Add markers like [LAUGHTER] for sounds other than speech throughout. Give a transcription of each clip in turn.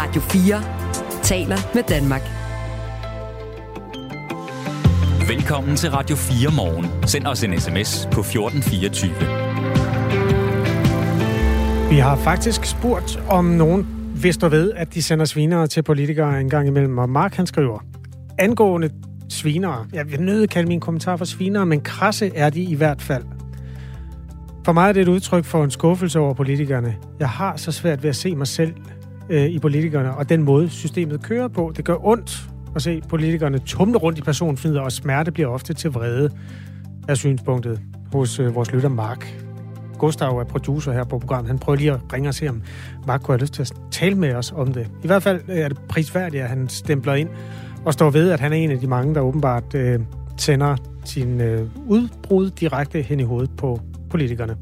Radio 4 taler med Danmark. Velkommen til Radio 4 morgen. Send os en sms på 1424. Vi har faktisk spurgt, om nogen vidste ved, at de sender svinere til politikere en gang imellem. Og Mark han skriver, angående svinere, jeg vil nødt kalde min kommentar for svinere, men krasse er de i hvert fald. For mig er det et udtryk for en skuffelse over politikerne. Jeg har så svært ved at se mig selv øh, i politikerne, og den måde systemet kører på. Det gør ondt at se politikerne tumle rundt i personfnider, og smerte bliver ofte til vrede af synspunktet hos øh, vores lytter Mark. Gustav er producer her på programmet. Han prøver lige at ringe og se, om Mark kunne have lyst til at tale med os om det. I hvert fald øh, er det prisværdigt, at han stempler ind og står ved, at han er en af de mange, der åbenbart øh, sender sin øh, udbrud direkte hen i hovedet på politikerne.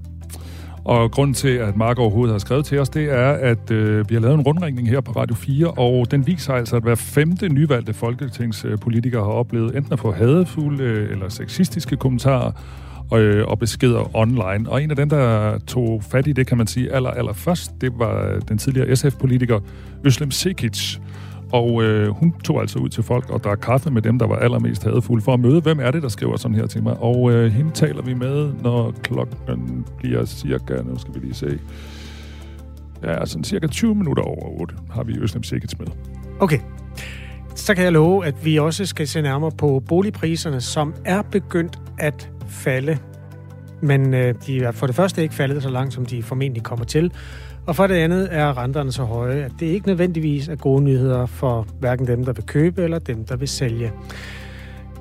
Og grund til, at Mark overhovedet har skrevet til os, det er, at øh, vi har lavet en rundringning her på Radio 4, og den viser altså, at hver femte nyvalgte folketingspolitiker har oplevet enten at få hadefulde øh, eller sexistiske kommentarer og, øh, og beskeder online. Og en af dem, der tog fat i det, kan man sige, aller, aller først, det var den tidligere SF-politiker Øslem Sekic, og øh, hun tog altså ud til folk og drak kaffe med dem, der var allermest hadefulde, for at møde, hvem er det, der skriver sådan her til mig. Og øh, hende taler vi med, når klokken bliver cirka, nu skal vi lige se, ja, sådan cirka 20 minutter over 8 har vi Øslem Sikkets med. Okay. Så kan jeg love, at vi også skal se nærmere på boligpriserne, som er begyndt at falde. Men øh, de er for det første ikke faldet så langt, som de formentlig kommer til. Og for det andet er renterne så høje, at det ikke nødvendigvis er gode nyheder for hverken dem, der vil købe, eller dem, der vil sælge.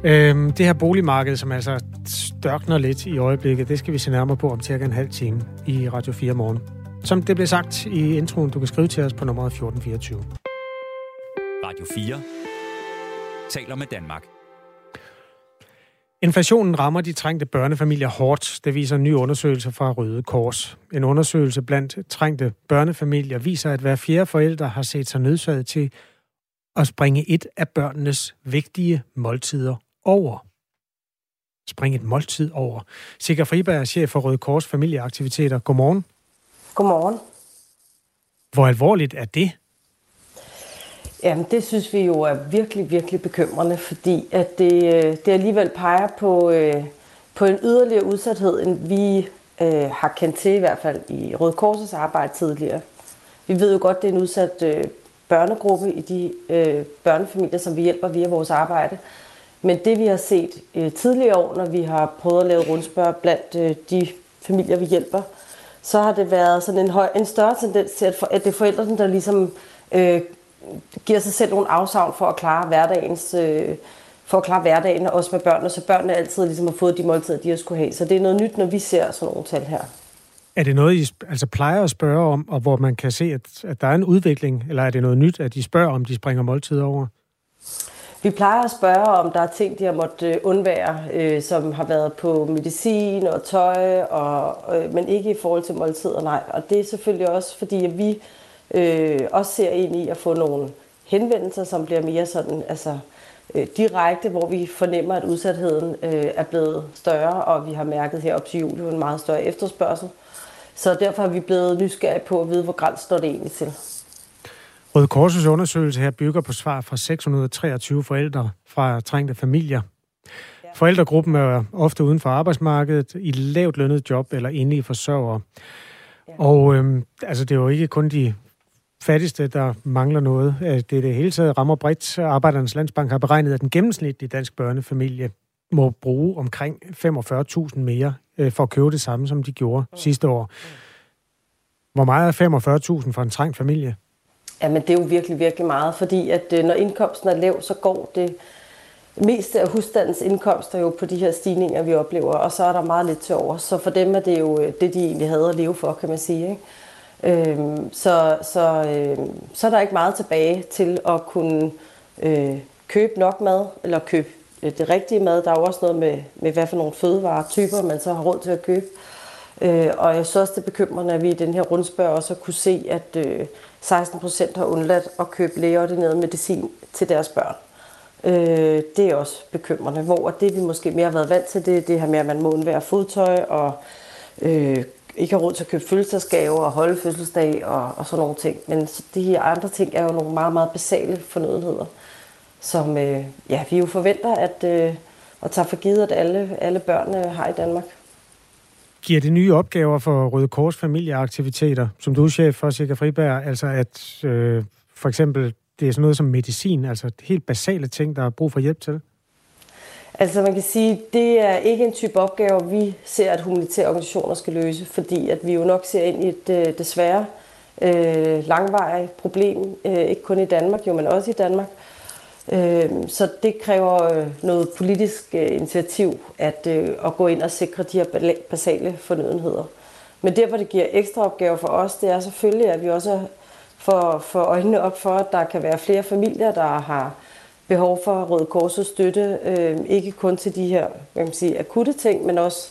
Øhm, det her boligmarked, som altså størkner lidt i øjeblikket, det skal vi se nærmere på om cirka en halv time i Radio 4 morgen. Som det blev sagt i introen, du kan skrive til os på nummeret 1424. Radio 4 taler med Danmark. Inflationen rammer de trængte børnefamilier hårdt. Det viser en ny undersøgelse fra Røde Kors. En undersøgelse blandt trængte børnefamilier viser, at hver fjerde forælder har set sig nødsaget til at springe et af børnenes vigtige måltider over. Springe et måltid over. Sikker Friberg er chef for Røde Kors familieaktiviteter. Godmorgen. Godmorgen. Hvor alvorligt er det? Jamen, det synes vi jo er virkelig, virkelig bekymrende, fordi at det, øh, det alligevel peger på, øh, på en yderligere udsathed, end vi øh, har kendt til i hvert fald i Røde Korsets arbejde tidligere. Vi ved jo godt, det er en udsat øh, børnegruppe i de øh, børnefamilier, som vi hjælper via vores arbejde. Men det vi har set øh, tidligere år, når vi har prøvet at lave rundspørg blandt øh, de familier, vi hjælper, så har det været sådan en, høj, en større tendens til, at, for, at det er forældrene, der ligesom øh, giver sig selv nogle afsavn for at klare hverdagens, øh, for at klare hverdagen, også med børnene, så børnene altid ligesom har fået de måltider, de har skulle have. Så det er noget nyt, når vi ser sådan nogle tal her. Er det noget, I altså plejer at spørge om, og hvor man kan se, at, at der er en udvikling, eller er det noget nyt, at de spørger, om de springer måltider over? Vi plejer at spørge, om der er ting, de har måttet undvære, øh, som har været på medicin og tøj, og, øh, men ikke i forhold til måltider, nej. Og det er selvfølgelig også, fordi at vi øh, også ser ind i at få nogle henvendelser, som bliver mere sådan, altså øh, direkte, hvor vi fornemmer, at udsatheden øh, er blevet større, og vi har mærket her op til jul en meget større efterspørgsel. Så derfor er vi blevet nysgerrige på at vide, hvor græns står det egentlig til. Røde Korsets undersøgelse her bygger på svar fra 623 forældre fra trængte familier. Forældregruppen er ofte uden for arbejdsmarkedet, i lavt lønnet job eller inde i forsørgere. Og øhm, altså, det er jo ikke kun de fattigste, der mangler noget. Det er det hele taget rammer bredt. Arbejdernes Landsbank har beregnet, at den gennemsnitlige dansk børnefamilie må bruge omkring 45.000 mere øh, for at købe det samme, som de gjorde mm. sidste år. Hvor meget er 45.000 for en trængt familie? Jamen, det er jo virkelig, virkelig meget, fordi at øh, når indkomsten er lav, så går det meste af husstandens indkomster jo på de her stigninger, vi oplever, og så er der meget lidt til over. Så for dem er det jo øh, det, de egentlig havde at leve for, kan man sige. Ikke? Øhm, så, så, øh, så er der ikke meget tilbage til at kunne øh, købe nok mad, eller købe øh, det rigtige mad. Der er jo også noget med, med hvad for nogle fødevaretyper, man så har råd til at købe. Øh, og jeg synes også, det er bekymrende, at vi i den her rundspørg også kunne se, at øh, 16 procent har undladt at købe lægeordineret medicin til deres børn. Øh, det er også bekymrende, hvor det vi måske mere har været vant til, det er det her med, at man må undvære fodtøj og øh, ikke har råd til at købe fødselsdagsgaver og holde fødselsdag og, og sådan nogle ting. Men de her andre ting er jo nogle meget, meget basale fornødenheder, som øh, ja, vi jo forventer at, øh, at tage for givet, at alle, alle børnene har i Danmark. Giver det nye opgaver for Røde Kors familieaktiviteter, som du er chef for, Sikker Friberg, altså at øh, for eksempel det er sådan noget som medicin, altså helt basale ting, der er brug for hjælp til? Altså man kan sige, det er ikke en type opgave, vi ser, at humanitære organisationer skal løse, fordi at vi jo nok ser ind i et øh, desværre øh, langvarigt problem, øh, ikke kun i Danmark, jo, men også i Danmark. Øh, så det kræver øh, noget politisk øh, initiativ at, øh, at gå ind og sikre de her basale fornødenheder. Men der, hvor det giver ekstra opgaver for os, det er selvfølgelig, at vi også får, får øjnene op for, at der kan være flere familier, der har behov for Røde Korsets støtte, øh, ikke kun til de her hvad man sige, akutte ting, men også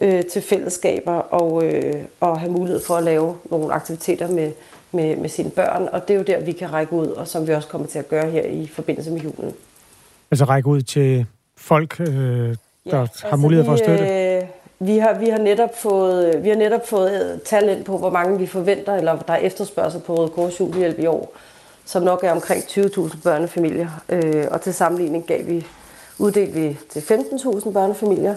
øh, til fællesskaber og, øh, og have mulighed for at lave nogle aktiviteter med, med, med sine børn. Og det er jo der, vi kan række ud, og som vi også kommer til at gøre her i forbindelse med julen. Altså række ud til folk, øh, der ja, altså har mulighed for at støtte? Øh, vi har, vi har netop fået, vi har netop fået tal ind på, hvor mange vi forventer, eller der er efterspørgsel på Røde Kors julehjælp i år som nok er omkring 20.000 børnefamilier. Øh, og til sammenligning gav vi, uddelte vi til 15.000 børnefamilier.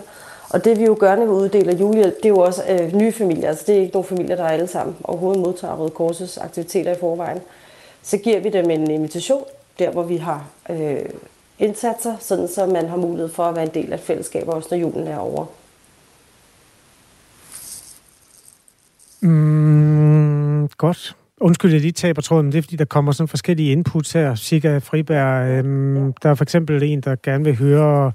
Og det vi jo gør, når vi uddeler julehjælp, det er jo også øh, nye familier. Altså det er ikke nogle familier, der er alle sammen overhovedet modtager Røde Korsets aktiviteter i forvejen. Så giver vi dem en invitation, der hvor vi har øh, indsatser, sådan så man har mulighed for at være en del af et fællesskab, også når julen er over. Mm, godt. Undskyld, jeg lige taber tråden, men det er fordi, der kommer sådan forskellige inputs her. Sigga Friberg, øhm, der er for eksempel en, der gerne vil høre...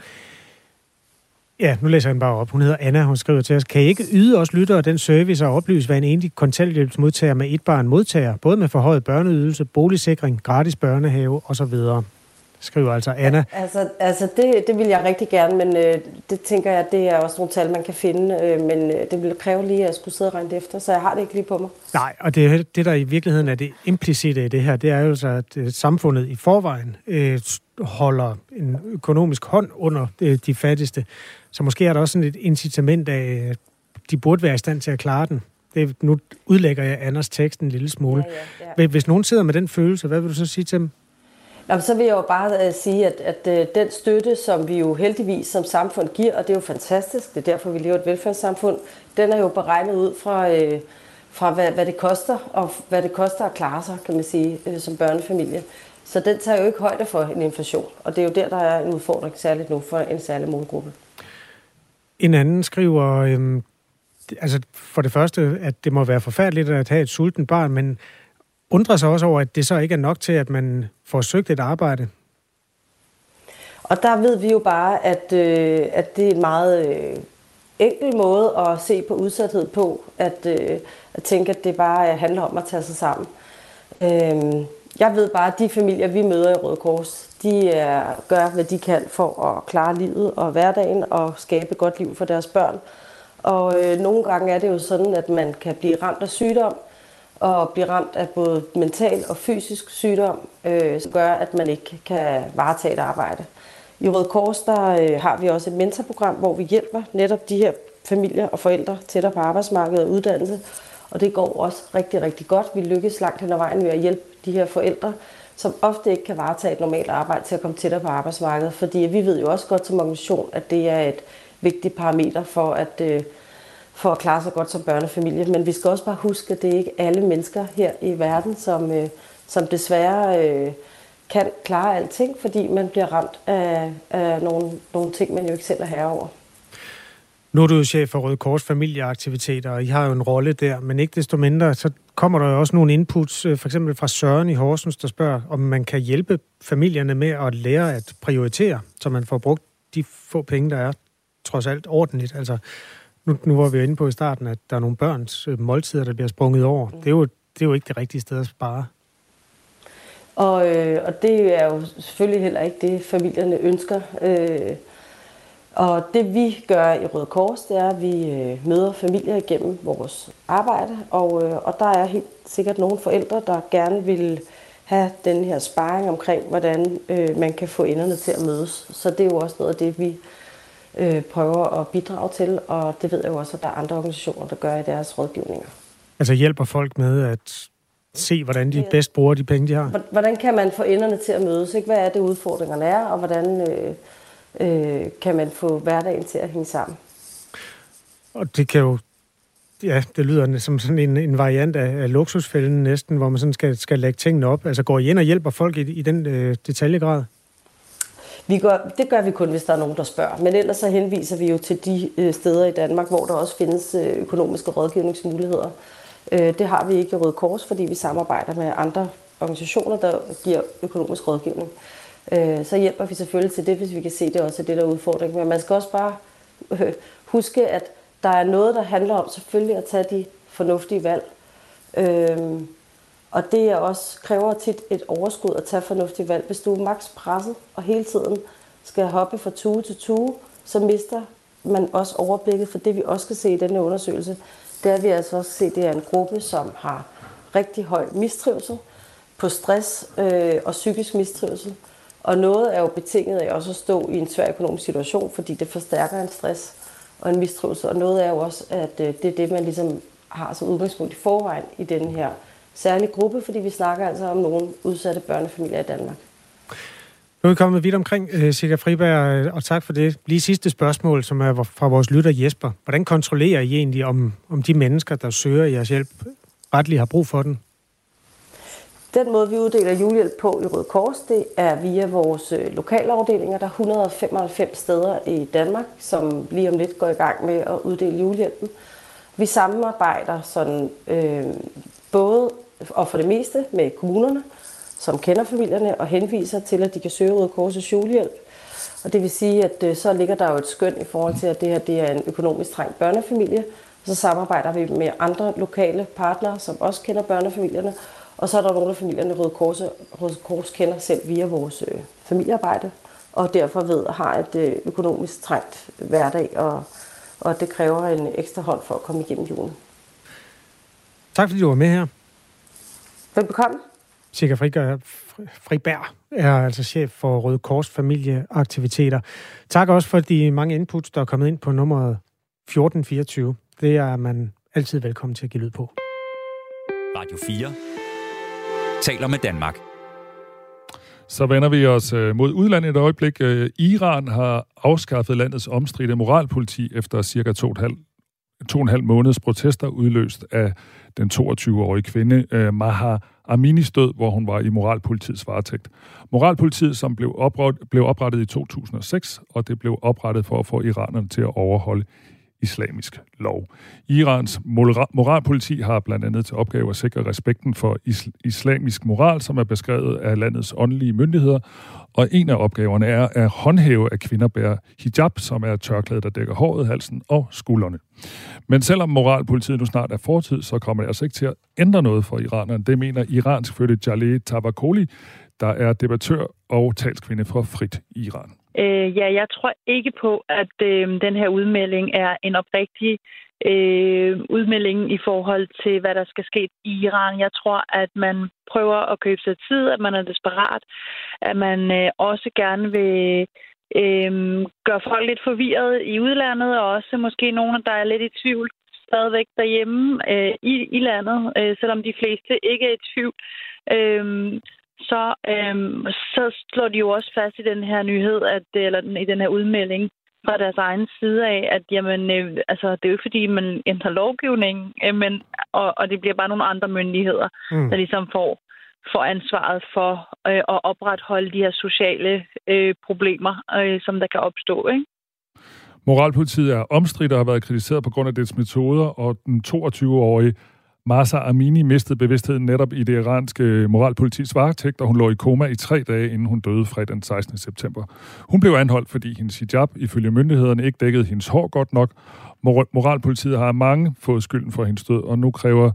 Ja, nu læser jeg den bare op. Hun hedder Anna, hun skriver til os. Kan I ikke yde os lyttere den service og oplyse, hvad en egentlig kontanthjælpsmodtager med et barn modtager, både med forhøjet børneydelse, boligsikring, gratis børnehave osv.? Skriver altså Anna. Altså, altså det, det vil jeg rigtig gerne, men øh, det tænker jeg, det er også nogle tal, man kan finde, øh, men øh, det vil kræve lige, at jeg skulle sidde og regne efter, så jeg har det ikke lige på mig. Nej, og det, det der i virkeligheden er det implicite i det her, det er jo altså, at øh, samfundet i forvejen øh, holder en økonomisk hånd under øh, de fattigste, så måske er der også sådan et incitament af, at de burde være i stand til at klare den. Det, nu udlægger jeg Anders tekst en lille smule. Ja, ja, ja. Hvis nogen sidder med den følelse, hvad vil du så sige til dem? Jamen, så vil jeg jo bare uh, sige, at, at uh, den støtte, som vi jo heldigvis som samfund giver, og det er jo fantastisk, det er derfor, vi lever et velfærdssamfund, den er jo beregnet ud fra, uh, fra hvad, hvad det koster, og hvad det koster at klare sig, kan man sige, uh, som børnefamilie. Så den tager jo ikke højde for en inflation, og det er jo der, der er en udfordring særligt nu for en særlig målgruppe. En anden skriver, øhm, altså for det første, at det må være forfærdeligt at have et sulten barn, men undrer sig også over, at det så ikke er nok til, at man får søgt et arbejde. Og der ved vi jo bare, at, øh, at det er en meget øh, enkel måde at se på udsathed på, at, øh, at tænke, at det bare handler om at tage sig sammen. Øh, jeg ved bare, at de familier, vi møder i Røde Kors, de er, gør, hvad de kan for at klare livet og hverdagen og skabe et godt liv for deres børn. Og øh, nogle gange er det jo sådan, at man kan blive ramt af sygdom, og blive ramt af både mental og fysisk sygdom, øh, som gør, at man ikke kan varetage et arbejde. I Røde Kors der øh, har vi også et mentorprogram, hvor vi hjælper netop de her familier og forældre tættere på arbejdsmarkedet og uddannelse. Og det går også rigtig, rigtig godt. Vi lykkes langt hen ad vejen ved at hjælpe de her forældre, som ofte ikke kan varetage et normalt arbejde til at komme tættere på arbejdsmarkedet. Fordi vi ved jo også godt som organisation, at det er et vigtigt parameter for at øh, for at klare sig godt som børnefamilie. Men vi skal også bare huske, at det er ikke alle mennesker her i verden, som, øh, som desværre øh, kan klare alting, fordi man bliver ramt af, af nogle, nogle ting, man jo ikke selv er herre over. Nu er du jo chef for Røde Kors familieaktiviteter, og I har jo en rolle der, men ikke desto mindre, så kommer der jo også nogle inputs, øh, for eksempel fra Søren i Horsens, der spørger, om man kan hjælpe familierne med at lære at prioritere, så man får brugt de få penge, der er trods alt ordentligt. Altså, nu, nu var vi inde på i starten, at der er nogle børns øh, måltider, der bliver sprunget over. Mm. Det, er jo, det er jo ikke det rigtige sted at spare. Og, øh, og det er jo selvfølgelig heller ikke det, familierne ønsker. Øh, og det vi gør i Røde Kors, det er, at vi øh, møder familier igennem vores arbejde. Og, øh, og der er helt sikkert nogle forældre, der gerne vil have den her sparring omkring, hvordan øh, man kan få enderne til at mødes. Så det er jo også noget af det, vi øh, prøver at bidrage til, og det ved jeg jo også, at der er andre organisationer, der gør i deres rådgivninger. Altså hjælper folk med at se, hvordan de bedst bruger de penge, de har? Hvordan kan man få enderne til at mødes? Ikke? Hvad er det, udfordringerne er, og hvordan øh, øh, kan man få hverdagen til at hænge sammen? Og det kan jo ja, det lyder som sådan en, en variant af, af luksusfælden næsten, hvor man sådan skal, skal lægge tingene op. Altså går I ind og hjælper folk i, i den øh, detaljegrad? Vi gør, det gør vi kun, hvis der er nogen, der spørger. Men ellers så henviser vi jo til de øh, steder i Danmark, hvor der også findes øh, økonomiske rådgivningsmuligheder. Øh, det har vi ikke i Røde Kors, fordi vi samarbejder med andre organisationer, der giver økonomisk rådgivning. Øh, så hjælper vi selvfølgelig til det, hvis vi kan se det også er det, der er udfordringen. Men man skal også bare øh, huske, at der er noget, der handler om selvfølgelig at tage de fornuftige valg. Øh, og det er også, kræver tit et overskud at tage fornuftige valg. Hvis du er maks presset og hele tiden skal hoppe fra tue til tue, så mister man også overblikket for det, vi også kan se i denne undersøgelse. Det er, at vi altså også se, det er en gruppe, som har rigtig høj mistrivsel på stress øh, og psykisk mistrivsel. Og noget er jo betinget af også at stå i en svær økonomisk situation, fordi det forstærker en stress og en mistrivsel. Og noget er jo også, at øh, det er det, man ligesom har som udgangspunkt i forvejen i den her særlige gruppe, fordi vi snakker altså om nogle udsatte børnefamilier i Danmark. Nu er vi kommet vidt omkring, øh, Sigurd Friberg, og tak for det. Lige sidste spørgsmål, som er fra vores lytter Jesper. Hvordan kontrollerer I egentlig, om, om de mennesker, der søger jeres hjælp, retligt har brug for den? Den måde, vi uddeler julehjælp på i Røde Kors, det er via vores øh, lokalafdelinger. Der er 195 steder i Danmark, som lige om lidt går i gang med at uddele julehjælpen. Vi samarbejder sådan, øh, både og for det meste med kommunerne, som kender familierne og henviser til, at de kan søge Røde Korsets julehjælp. Og det vil sige, at øh, så ligger der jo et skøn i forhold til, at det her det er en økonomisk trængt børnefamilie. Og så samarbejder vi med andre lokale partnere, som også kender børnefamilierne, og så er der nogle af familierne, Røde Kors, Røde Kors kender selv via vores øh, familiearbejde, og derfor ved har et øh, økonomisk trængt hverdag, og, og det kræver en ekstra hånd for at komme igennem julen. Tak fordi du var med her. Velbekomme. Sigurd Friberg, Friberg er altså chef for Røde Kors familieaktiviteter. Tak også for de mange inputs, der er kommet ind på nummeret 1424. Det er man altid velkommen til at give lyd på. Radio 4 taler med Danmark. Så vender vi os øh, mod udlandet et øjeblik. Øh, Iran har afskaffet landets omstridte moralpoliti efter cirka to og, et halv, to og en halv måneds protester udløst af den 22-årige kvinde øh, Maha Aminis død, hvor hun var i moralpolitiets varetægt. Moralpolitiet, som blev oprettet, blev oprettet i 2006, og det blev oprettet for at få iranerne til at overholde islamisk lov. Irans moralpoliti har blandt andet til opgave at sikre respekten for islamisk moral, som er beskrevet af landets åndelige myndigheder, og en af opgaverne er at håndhæve, at kvinder bærer hijab, som er tørklæde, der dækker håret, halsen og skuldrene. Men selvom moralpolitiet nu snart er fortid, så kommer det altså ikke til at ændre noget for iranerne. Det mener iransk fødte Jaleh Tavakoli, der er debattør og talskvinde for Frit Iran. Øh, ja, jeg tror ikke på, at øh, den her udmelding er en oprigtig øh, udmelding i forhold til, hvad der skal ske i Iran. Jeg tror, at man prøver at købe sig tid, at man er desperat, at man øh, også gerne vil øh, gøre folk lidt forvirret i udlandet, og også måske nogen, der er lidt i tvivl stadigvæk derhjemme øh, i, i landet, øh, selvom de fleste ikke er i tvivl. Øh, så, øhm, så slår de jo også fast i den her nyhed, at, eller i den her udmelding fra deres egen side af, at jamen, øh, altså, det er jo ikke fordi, man ændrer lovgivning, øh, men, og, og det bliver bare nogle andre myndigheder, mm. der ligesom får, får ansvaret for øh, at opretholde de her sociale øh, problemer, øh, som der kan opstå. Ikke? Moralpolitiet er omstridt og har været kritiseret på grund af dets metoder, og den 22-årige Masa Amini mistede bevidstheden netop i det iranske moralpolitis varetægt, og hun lå i koma i tre dage, inden hun døde fredag den 16. september. Hun blev anholdt, fordi hendes hijab ifølge myndighederne ikke dækkede hendes hår godt nok. Moralpolitiet har mange fået skylden for hendes død, og nu kræver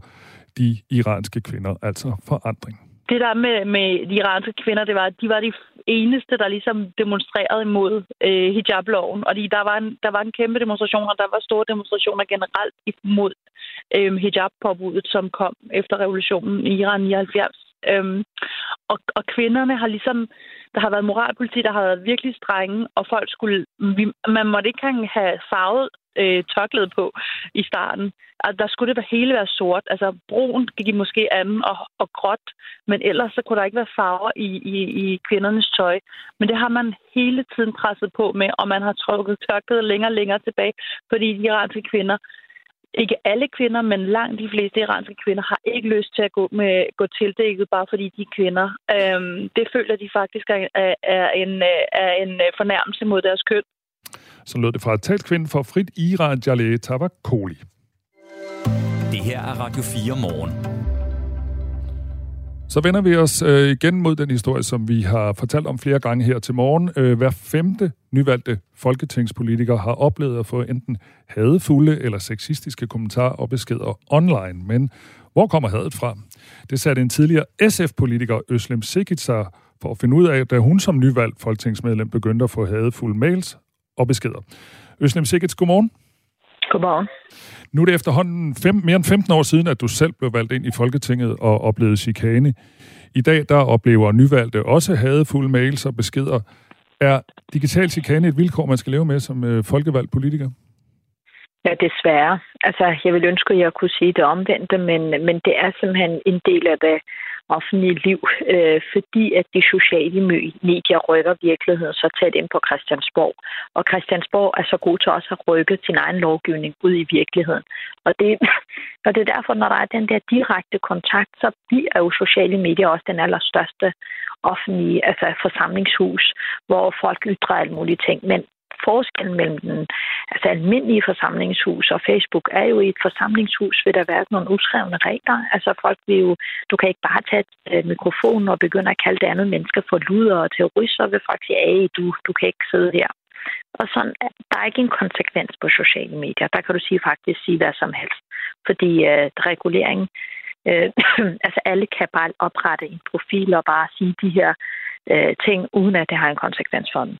de iranske kvinder altså forandring. Det der med, med de iranske kvinder, det var, at de var de eneste, der ligesom demonstrerede imod øh, hijabloven. Og de, der, var en, der var en kæmpe demonstration, og der var store demonstrationer generelt imod øh, hijabpåbuddet, som kom efter revolutionen i Iran i 79. Øhm, og, og kvinderne har ligesom, der har været moralpolitik, der har været virkelig strenge, og folk skulle, vi, man måtte ikke engang have farvet øh, tørklæde på i starten. Altså, der skulle det være hele være sort. Altså brun gik i måske anden og, og gråt, men ellers så kunne der ikke være farver i, i, i kvindernes tøj. Men det har man hele tiden presset på med, og man har trukket tørklæde længere og længere tilbage, fordi de iranske kvinder ikke alle kvinder, men langt de fleste iranske kvinder har ikke lyst til at gå, med, gå tildækket, bare fordi de er kvinder. Øhm, det føler de faktisk er, er, en, er en øh, øh, fornærmelse mod deres køn. Så lød det fra talskvinden for Frit Iran Jaleh Tabakoli. Det her er Radio 4 morgen. Så vender vi os øh, igen mod den historie, som vi har fortalt om flere gange her til morgen. Øh, hver femte nyvalgte folketingspolitiker har oplevet at få enten hadefulde eller sexistiske kommentarer og beskeder online. Men hvor kommer hadet fra? Det satte en tidligere SF-politiker, Øslem Sikic, sig for at finde ud af, da hun som nyvalgt folketingsmedlem begyndte at få hadefulde mails og beskeder. Øslem Sikic, godmorgen. Godmorgen. Nu er det efterhånden fem, mere end 15 år siden, at du selv blev valgt ind i Folketinget og oplevede chikane. I dag der oplever nyvalgte også hadefulde mails og beskeder. Er digital chikane et vilkår, man skal leve med som øh, folkevalgt politiker? Ja, desværre. Altså, jeg vil ønske, at jeg kunne sige det omvendte, men, men det er simpelthen en del af det offentlige liv, øh, fordi at de sociale medier rykker virkeligheden så tæt ind på Christiansborg. Og Christiansborg er så god til også at rykke sin egen lovgivning ud i virkeligheden. Og det, [LAUGHS] og det er derfor, når der er den der direkte kontakt, så bliver jo sociale medier også den allerstørste offentlige altså forsamlingshus, hvor folk ytrer alle mulige ting. Men forskellen mellem den altså almindelige forsamlingshus og Facebook er jo i et forsamlingshus, vil der være nogle uskrevne regler. Altså folk vil jo, du kan ikke bare tage øh, mikrofonen og begynde at kalde det andet mennesker for luder og terrorister, vil folk sige, at du, du kan ikke sidde her. Og sådan, der er ikke en konsekvens på sociale medier. Der kan du sige faktisk sige hvad som helst. Fordi øh, regulering, øh, [CLEARS THROAT] altså alle kan bare oprette en profil og bare sige de her øh, ting, uden at det har en konsekvens for dem.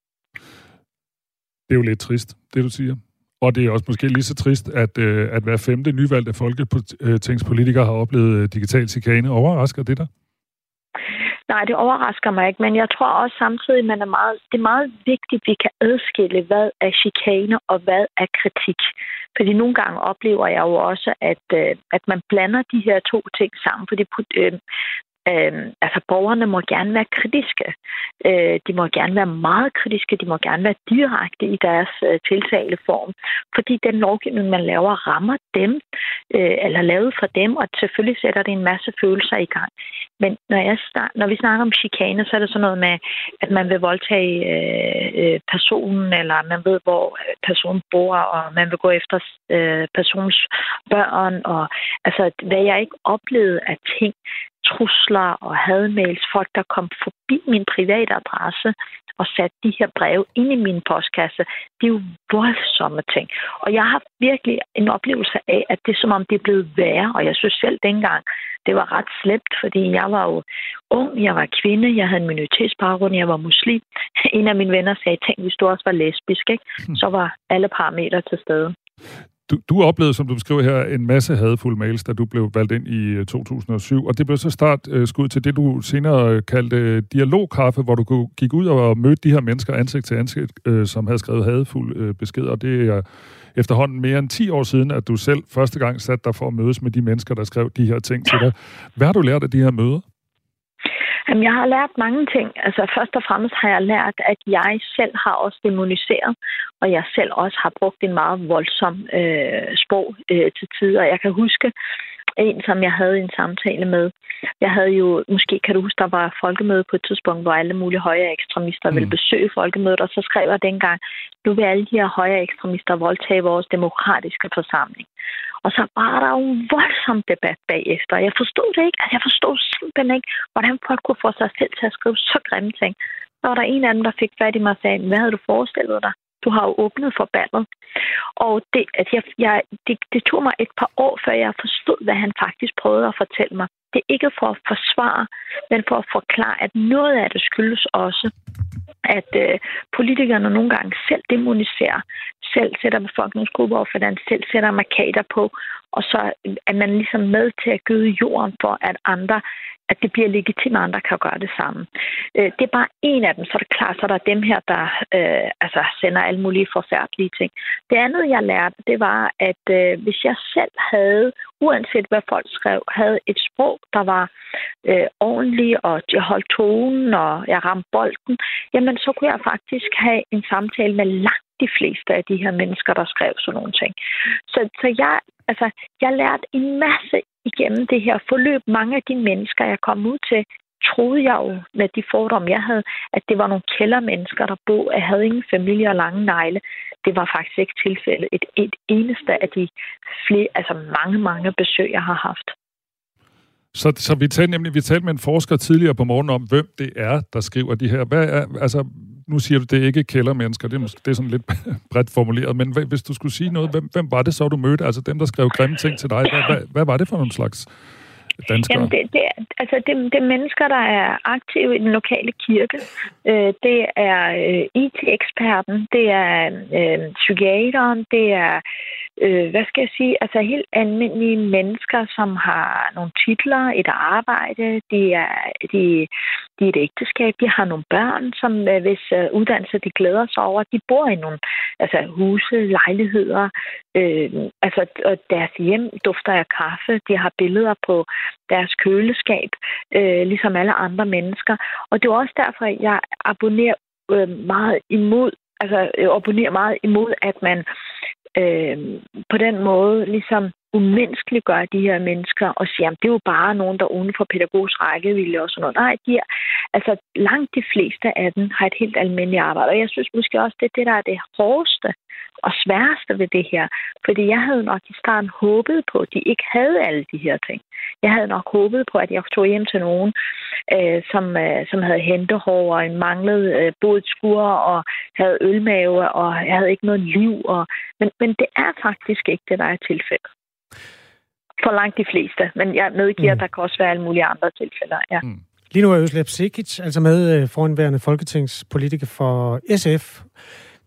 Det er jo lidt trist, det du siger. Og det er også måske lige så trist, at, øh, at hver femte nyvalgte folketingspolitiker øh, har oplevet øh, digital chikane. Overrasker det dig? Nej, det overrasker mig ikke, men jeg tror også samtidig, man er meget, det er meget vigtigt, at vi kan adskille, hvad er chikane og hvad er kritik. Fordi nogle gange oplever jeg jo også, at, øh, at man blander de her to ting sammen, fordi øh, altså, borgerne må gerne være kritiske. Øh, de må gerne være meget kritiske. De må gerne være direkte i deres øh, tiltaleform. Fordi den lovgivning, man laver, rammer dem, øh, eller lavet for dem, og selvfølgelig sætter det en masse følelser i gang. Men når, jeg start, når vi snakker om chikane, så er det sådan noget med, at man vil voldtage øh, øh personen, eller man ved, hvor øh, personen bor, og man vil gå efter øh, personens børn. Og, altså, hvad jeg ikke oplevede af ting, trusler og hadmails, folk, der kom forbi min private adresse og satte de her breve ind i min postkasse. Det er jo voldsomme ting. Og jeg har virkelig en oplevelse af, at det er som om, det er blevet værre. Og jeg synes selv dengang, det var ret slemt, fordi jeg var jo ung, jeg var kvinde, jeg havde en minoritetsbaggrund, jeg var muslim. En af mine venner sagde, tænk, hvis du også var lesbisk, ikke? Hmm. så var alle parametre til stede. Du, du oplevede, som du beskriver her, en masse hadfulde mails, da du blev valgt ind i øh, 2007, og det blev så start øh, skud til det, du senere øh, kaldte øh, dialogkaffe, hvor du gik ud og mødte de her mennesker ansigt til ansigt, øh, som havde skrevet hadfulde øh, beskeder, og det er efterhånden mere end 10 år siden, at du selv første gang satte dig for at mødes med de mennesker, der skrev de her ting til dig. Hvad har du lært af de her møder? Jamen, jeg har lært mange ting. Altså, først og fremmest har jeg lært, at jeg selv har også demoniseret, og jeg selv også har brugt en meget voldsom øh, sprog øh, til tider. Jeg kan huske en, som jeg havde en samtale med. Jeg havde jo, måske kan du huske, der var folkemøde på et tidspunkt, hvor alle mulige højere ekstremister mm. ville besøge folkemødet, og så skrev jeg dengang, nu vil alle de her højere ekstremister voldtage vores demokratiske forsamling. Og så var der jo en voldsom debat bagefter. Jeg forstod det ikke. Altså, jeg forstod simpelthen ikke, hvordan folk kunne få sig selv til at skrive så grimme ting. Så var der en af dem, der fik fat i mig og sagde, hvad havde du forestillet dig? Du har jo åbnet for ballet. Og det, at jeg, jeg, det, det tog mig et par år, før jeg forstod, hvad han faktisk prøvede at fortælle mig. Det er ikke for at forsvare, men for at forklare, at noget af det skyldes også, at øh, politikerne nogle gange selv demoniserer, selv sætter befolkningsgrupper og hvordan selv sætter markader på, og så er man ligesom med til at gøde jorden for, at andre at det bliver legitimt, at andre kan gøre det samme. Øh, det er bare en af dem, så er det klart, så er der dem her, der øh, altså sender alle mulige forfærdelige ting. Det andet, jeg lærte, det var, at øh, hvis jeg selv havde, uanset hvad folk skrev, havde et sprog, der var øh, ordentligt, og jeg holdt tonen, og jeg ramte bolden, jamen så kunne jeg faktisk have en samtale med langt de fleste af de her mennesker, der skrev sådan nogle ting. Så, så jeg, altså, jeg lærte en masse igennem det her forløb. Mange af de mennesker, jeg kom ud til, troede jeg jo med de fordomme, jeg havde, at det var nogle kældermennesker, der bo, at havde ingen familie og lange negle. Det var faktisk ikke tilfældet. Et, et eneste af de flere, altså mange, mange besøg, jeg har haft. Så, så vi talte nemlig vi talte med en forsker tidligere på morgen om, hvem det er, der skriver de her. Hvad er, altså, nu siger du, det er ikke kældermennesker, det er, måske, det er sådan lidt [LAUGHS] bredt formuleret, men hvis du skulle sige noget, hvem, hvem var det så, du mødte? Altså dem, der skrev grimme ting til dig, hvad, hvad, hvad var det for nogle slags danskere? Jamen, det, det, altså, det, det er mennesker, der er aktive i den lokale kirke. Øh, det er øh, IT-eksperten, det er øh, psykiateren, det er øh, hvad skal jeg sige, altså helt almindelige mennesker, som har nogle titler, et arbejde, de er, de, de er et ægteskab, de har nogle børn, som øh, hvis øh, uddannelse de glæder sig over, de bor i nogle altså, huse, lejligheder, øh, altså og deres hjem dufter af kaffe, de har billeder på deres køleskab, øh, ligesom alle andre mennesker. Og det er også derfor, jeg abonnerer øh, meget imod altså øh, meget imod, at man øh, på den måde ligesom umenneskeliggør de her mennesker og siger, at det er jo bare nogen, der uden for pædagogisk rækkevilde og sådan noget. Nej, de er, altså langt de fleste af dem har et helt almindeligt arbejde. Og jeg synes måske også, det er det, der er det hårdeste og sværeste ved det her. Fordi jeg havde nok i starten håbet på, at de ikke havde alle de her ting. Jeg havde nok håbet på, at jeg tog hjem til nogen, øh, som, øh, som havde hentehår og en manglet øh, boet skur og havde ølmave, og jeg havde ikke noget liv. Og... Men, men det er faktisk ikke det, der er tilfældet. For langt de fleste. Men jeg medgiver, mm. at der kan også være alle mulige andre tilfælde. Ja. Mm. Lige nu er Øslep Sikic altså med øh, foranværende folketingspolitiker for SF.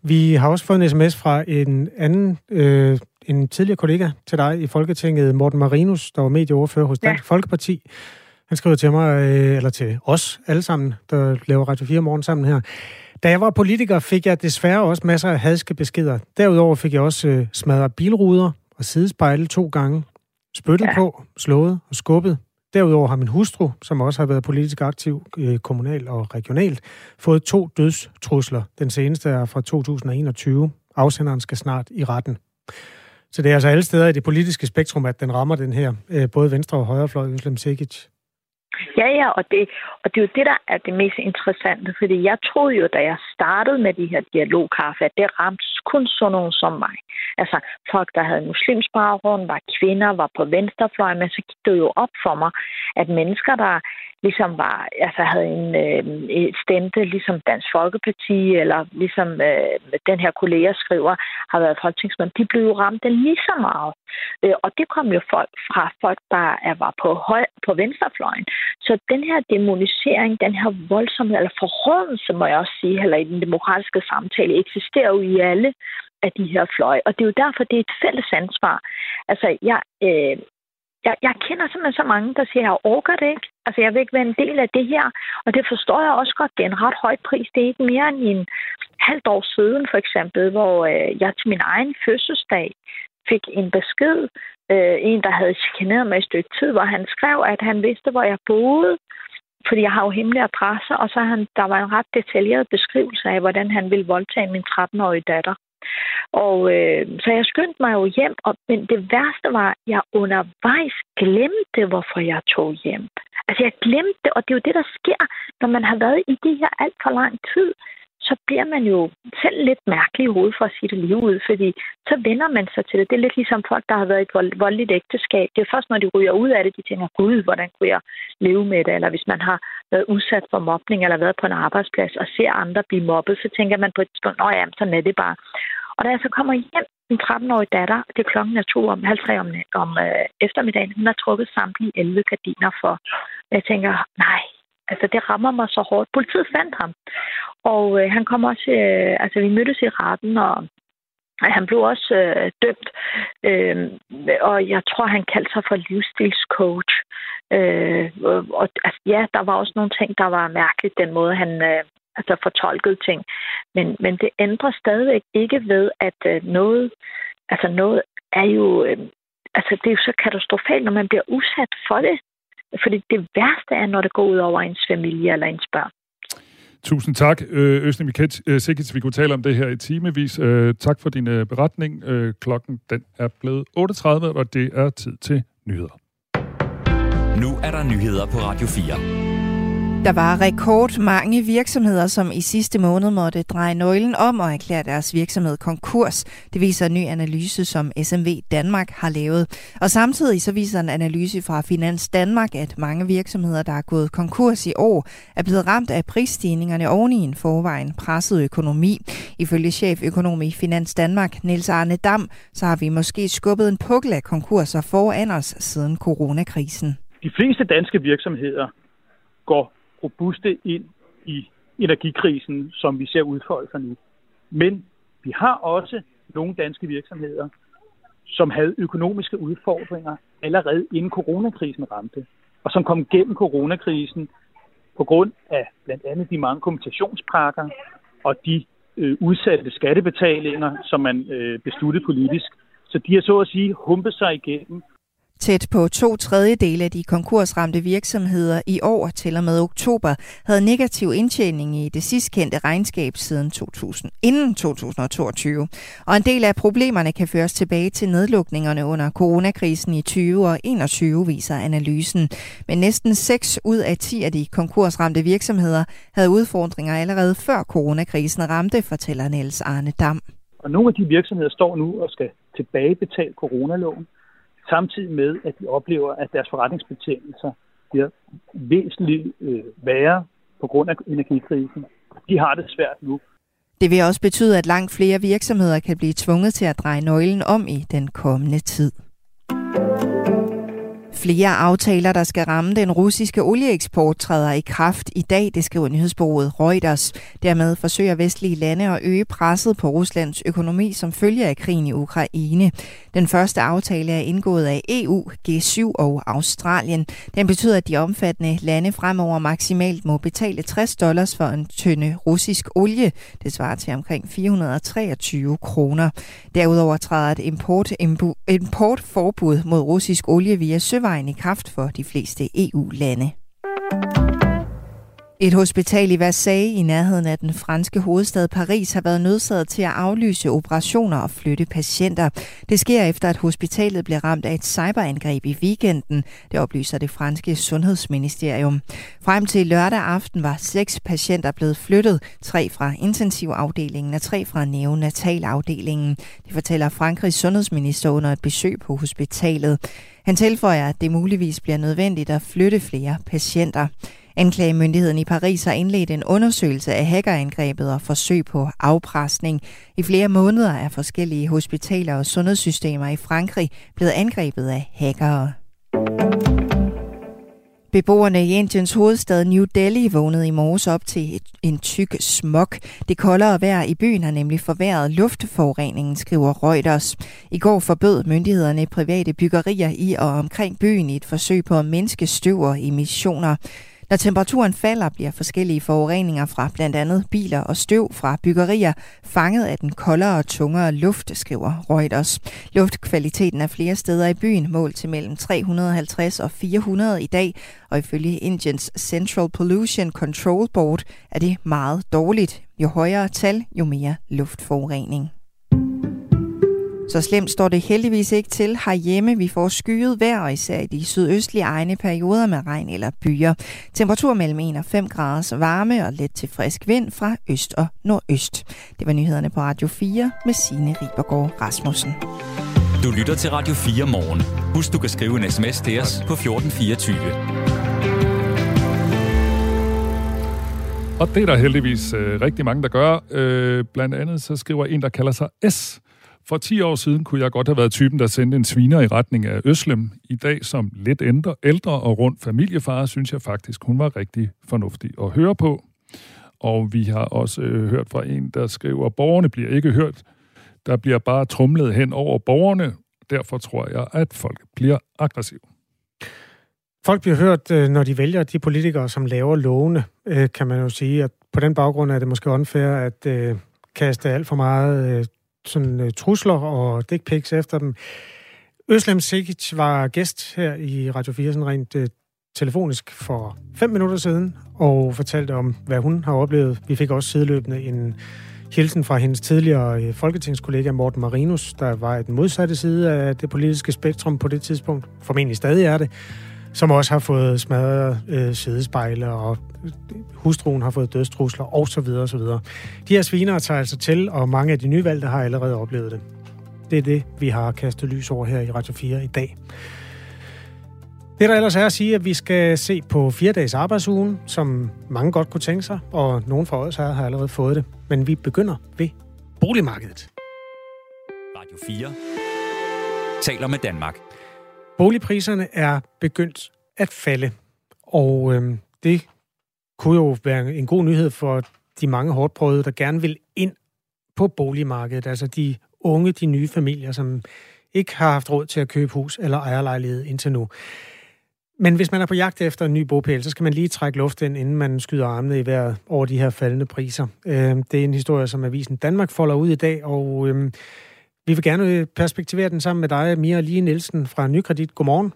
Vi har også fået en sms fra en anden, øh, en tidligere kollega til dig i Folketinget, Morten Marinus, der var medieoverfører hos Dansk ja. Folkeparti. Han skriver til mig, øh, eller til os alle sammen, der laver Radio 4 morgen sammen her. Da jeg var politiker, fik jeg desværre også masser af hadske beskeder. Derudover fik jeg også øh, smadret bilruder og sidespejle to gange, spyttet ja. på, slået og skubbet. Derudover har min hustru, som også har været politisk aktiv øh, kommunal og regionalt, fået to dødstrusler. Den seneste er fra 2021. Afsenderen skal snart i retten. Så det er altså alle steder i det politiske spektrum, at den rammer den her, øh, både venstre og højrefløj, Øslem Sikic. Ja, ja, og det, og det er jo det, der er det mest interessante, fordi jeg troede jo, da jeg startede med de her dialogkaffe, at det ramte kun sådan nogen som mig. Altså folk, der havde muslims baggrund, var kvinder, var på venstrefløjen, men så gik det jo op for mig, at mennesker, der ligesom var, altså havde en øh, stemte, ligesom Dansk Folkeparti, eller ligesom øh, den her kollega skriver, har været folketingsmand, de blev jo ramt lige så meget. Øh, og det kom jo folk fra folk, der er, var på, høj, på venstrefløjen. Så den her demonisering, den her voldsomme, eller forrådelse, må jeg også sige, eller i den demokratiske samtale, eksisterer jo i alle af de her fløje. Og det er jo derfor, det er et fælles ansvar. Altså, jeg, øh, jeg, jeg kender simpelthen så mange, der siger, at jeg orker det ikke. Altså, jeg vil ikke være en del af det her. Og det forstår jeg også godt. Det er en ret høj pris. Det er ikke mere end en halvt år siden, for eksempel, hvor øh, jeg til min egen fødselsdag fik en besked. Øh, en, der havde chikaneret mig et stykke tid, hvor han skrev, at han vidste, hvor jeg boede, fordi jeg har jo hemmelig adresse, og så han, der var en ret detaljeret beskrivelse af, hvordan han ville voldtage min 13-årige datter. Og øh, så jeg skyndte mig jo hjem, og, men det værste var, at jeg undervejs glemte, hvorfor jeg tog hjem. Altså jeg glemte det, og det er jo det, der sker, når man har været i det her alt for lang tid så bliver man jo selv lidt mærkelig i hovedet for at sige det lige ud, fordi så vender man sig til det. Det er lidt ligesom folk, der har været i et voldeligt ægteskab. Det er først, når de ryger ud af det, de tænker, gud, hvordan kunne jeg leve med det? Eller hvis man har været udsat for mobning eller været på en arbejdsplads og ser andre blive mobbet, så tænker man på et tidspunkt, nå ja, sådan er det bare. Og da jeg så kommer hjem, min 13-årige datter, det er klokken er to om halv tre om, om øh, eftermiddagen, hun har trukket samtlige 11 gardiner for. Jeg tænker, nej, altså det rammer mig så hårdt. Politiet fandt ham, og øh, han kom også, øh, altså vi mødtes i retten, og han blev også øh, dømt, øh, og jeg tror, han kaldte sig for livsstilscoach. Øh, og altså, ja, der var også nogle ting, der var mærkeligt, den måde, han øh, altså fortolkede ting. Men, men det ændrer stadigvæk ikke ved, at øh, noget, altså noget er jo, øh, altså det er jo så katastrofalt, når man bliver udsat for det. Fordi det værste er, når det går ud over ens familie eller ens børn. Tusind tak, øh, Øsne øh, vi kunne tale om det her i timevis. Øh, tak for din øh, beretning. Klokken den er blevet 8.30, og det er tid til nyheder. Nu er der nyheder på Radio 4. Der var rekord mange virksomheder, som i sidste måned måtte dreje nøglen om og erklære deres virksomhed konkurs. Det viser en ny analyse, som SMV Danmark har lavet. Og samtidig så viser en analyse fra Finans Danmark, at mange virksomheder, der er gået konkurs i år, er blevet ramt af prisstigningerne oven i en forvejen presset økonomi. Ifølge cheføkonom i Finans Danmark, Niels Arne Dam, så har vi måske skubbet en pukkel af konkurser foran os siden coronakrisen. De fleste danske virksomheder går robuste ind i energikrisen, som vi ser udfolde sig nu. Men vi har også nogle danske virksomheder, som havde økonomiske udfordringer allerede inden coronakrisen ramte, og som kom gennem coronakrisen på grund af blandt andet de mange kompensationspakker og de øh, udsatte skattebetalinger, som man øh, besluttede politisk. Så de har så at sige humpet sig igennem Tæt på to tredjedele af de konkursramte virksomheder i år til og med oktober havde negativ indtjening i det sidst kendte regnskab siden 2000, inden 2022. Og en del af problemerne kan føres tilbage til nedlukningerne under coronakrisen i 20 og 21, viser analysen. Men næsten 6 ud af 10 af de konkursramte virksomheder havde udfordringer allerede før coronakrisen ramte, fortæller Niels Arne Dam. Og nogle af de virksomheder står nu og skal tilbagebetale coronalån samtidig med, at de oplever, at deres forretningsbetingelser bliver væsentligt øh, værre på grund af energikrisen. De har det svært nu. Det vil også betyde, at langt flere virksomheder kan blive tvunget til at dreje nøglen om i den kommende tid. Flere aftaler, der skal ramme den russiske olieeksport, træder i kraft i dag, det skriver nyhedsbureauet Reuters. Dermed forsøger vestlige lande at øge presset på Ruslands økonomi som følge af krigen i Ukraine. Den første aftale er indgået af EU, G7 og Australien. Den betyder, at de omfattende lande fremover maksimalt må betale 60 dollars for en tynde russisk olie. Det svarer til omkring 423 kroner. Derudover træder et import, importforbud mod russisk olie via søvejen i kraft for de fleste EU-lande. Et hospital i Versailles i nærheden af den franske hovedstad Paris har været nødsaget til at aflyse operationer og flytte patienter. Det sker efter, at hospitalet blev ramt af et cyberangreb i weekenden, det oplyser det franske sundhedsministerium. Frem til lørdag aften var seks patienter blevet flyttet, tre fra intensivafdelingen og tre fra neonatalafdelingen. Det fortæller Frankrigs sundhedsminister under et besøg på hospitalet. Han tilføjer, at det muligvis bliver nødvendigt at flytte flere patienter. Anklagemyndigheden i Paris har indledt en undersøgelse af hackerangrebet og forsøg på afpresning. I flere måneder er forskellige hospitaler og sundhedssystemer i Frankrig blevet angrebet af hackere. Beboerne i Indiens hovedstad New Delhi vågnede i morges op til en tyk smog. Det koldere vejr i byen har nemlig forværret luftforureningen, skriver Reuters. I går forbød myndighederne private byggerier i og omkring byen i et forsøg på at mindske støv og emissioner. Når temperaturen falder, bliver forskellige forureninger fra blandt andet biler og støv fra byggerier fanget af den koldere og tungere luft, skriver Reuters. Luftkvaliteten er flere steder i byen målt til mellem 350 og 400 i dag, og ifølge Indiens Central Pollution Control Board er det meget dårligt. Jo højere tal, jo mere luftforurening. Så slemt står det heldigvis ikke til herhjemme. Vi får skyet vejr, og især i de sydøstlige egne perioder med regn eller byer. Temperatur mellem 1 og 5 graders varme og let til frisk vind fra øst og nordøst. Det var nyhederne på Radio 4 med Signe Ribergaard Rasmussen. Du lytter til Radio 4 morgen. Husk, du kan skrive en sms til os på 1424. Og det er der heldigvis øh, rigtig mange, der gør. Øh, blandt andet så skriver en, der kalder sig S. For 10 år siden kunne jeg godt have været typen, der sendte en sviner i retning af Øslem. I dag som lidt ældre, ældre og rundt familiefar, synes jeg faktisk, hun var rigtig fornuftig at høre på. Og vi har også øh, hørt fra en, der skriver, at borgerne bliver ikke hørt. Der bliver bare trumlet hen over borgerne. Derfor tror jeg, at folk bliver aggressive. Folk bliver hørt, øh, når de vælger de politikere, som laver lovene, øh, kan man jo sige. at på den baggrund er det måske unfair at øh, kaste alt for meget øh, sådan, øh, trusler og dick pics efter dem. Øslem Sikic var gæst her i Radio 4, sådan rent øh, telefonisk for fem minutter siden, og fortalte om, hvad hun har oplevet. Vi fik også sideløbende en hilsen fra hendes tidligere øh, folketingskollega Morten Marinus, der var i den modsatte side af det politiske spektrum på det tidspunkt. Formentlig stadig er det som også har fået smadret øh, sædespejle, og hustruen har fået dødstrusler, og så videre, og så videre. De her svinere tager altså til, og mange af de nyvalgte har allerede oplevet det. Det er det, vi har kastet lys over her i Radio 4 i dag. Det, der ellers er at sige, at vi skal se på fire dages arbejdsugen, som mange godt kunne tænke sig, og nogen fra os har allerede fået det. Men vi begynder ved boligmarkedet. Radio 4 taler med Danmark. Boligpriserne er begyndt at falde, og øh, det kunne jo være en god nyhed for de mange hårdt prøvede, der gerne vil ind på boligmarkedet, altså de unge, de nye familier, som ikke har haft råd til at købe hus eller ejerlejlighed indtil nu. Men hvis man er på jagt efter en ny bopæl, så skal man lige trække luft ind, inden man skyder armene i vejret over de her faldende priser. Øhm, det er en historie, som Avisen Danmark folder ud i dag, og øh, vi vil gerne perspektivere den sammen med dig, Mia Lige Nielsen fra Nykredit. Godmorgen.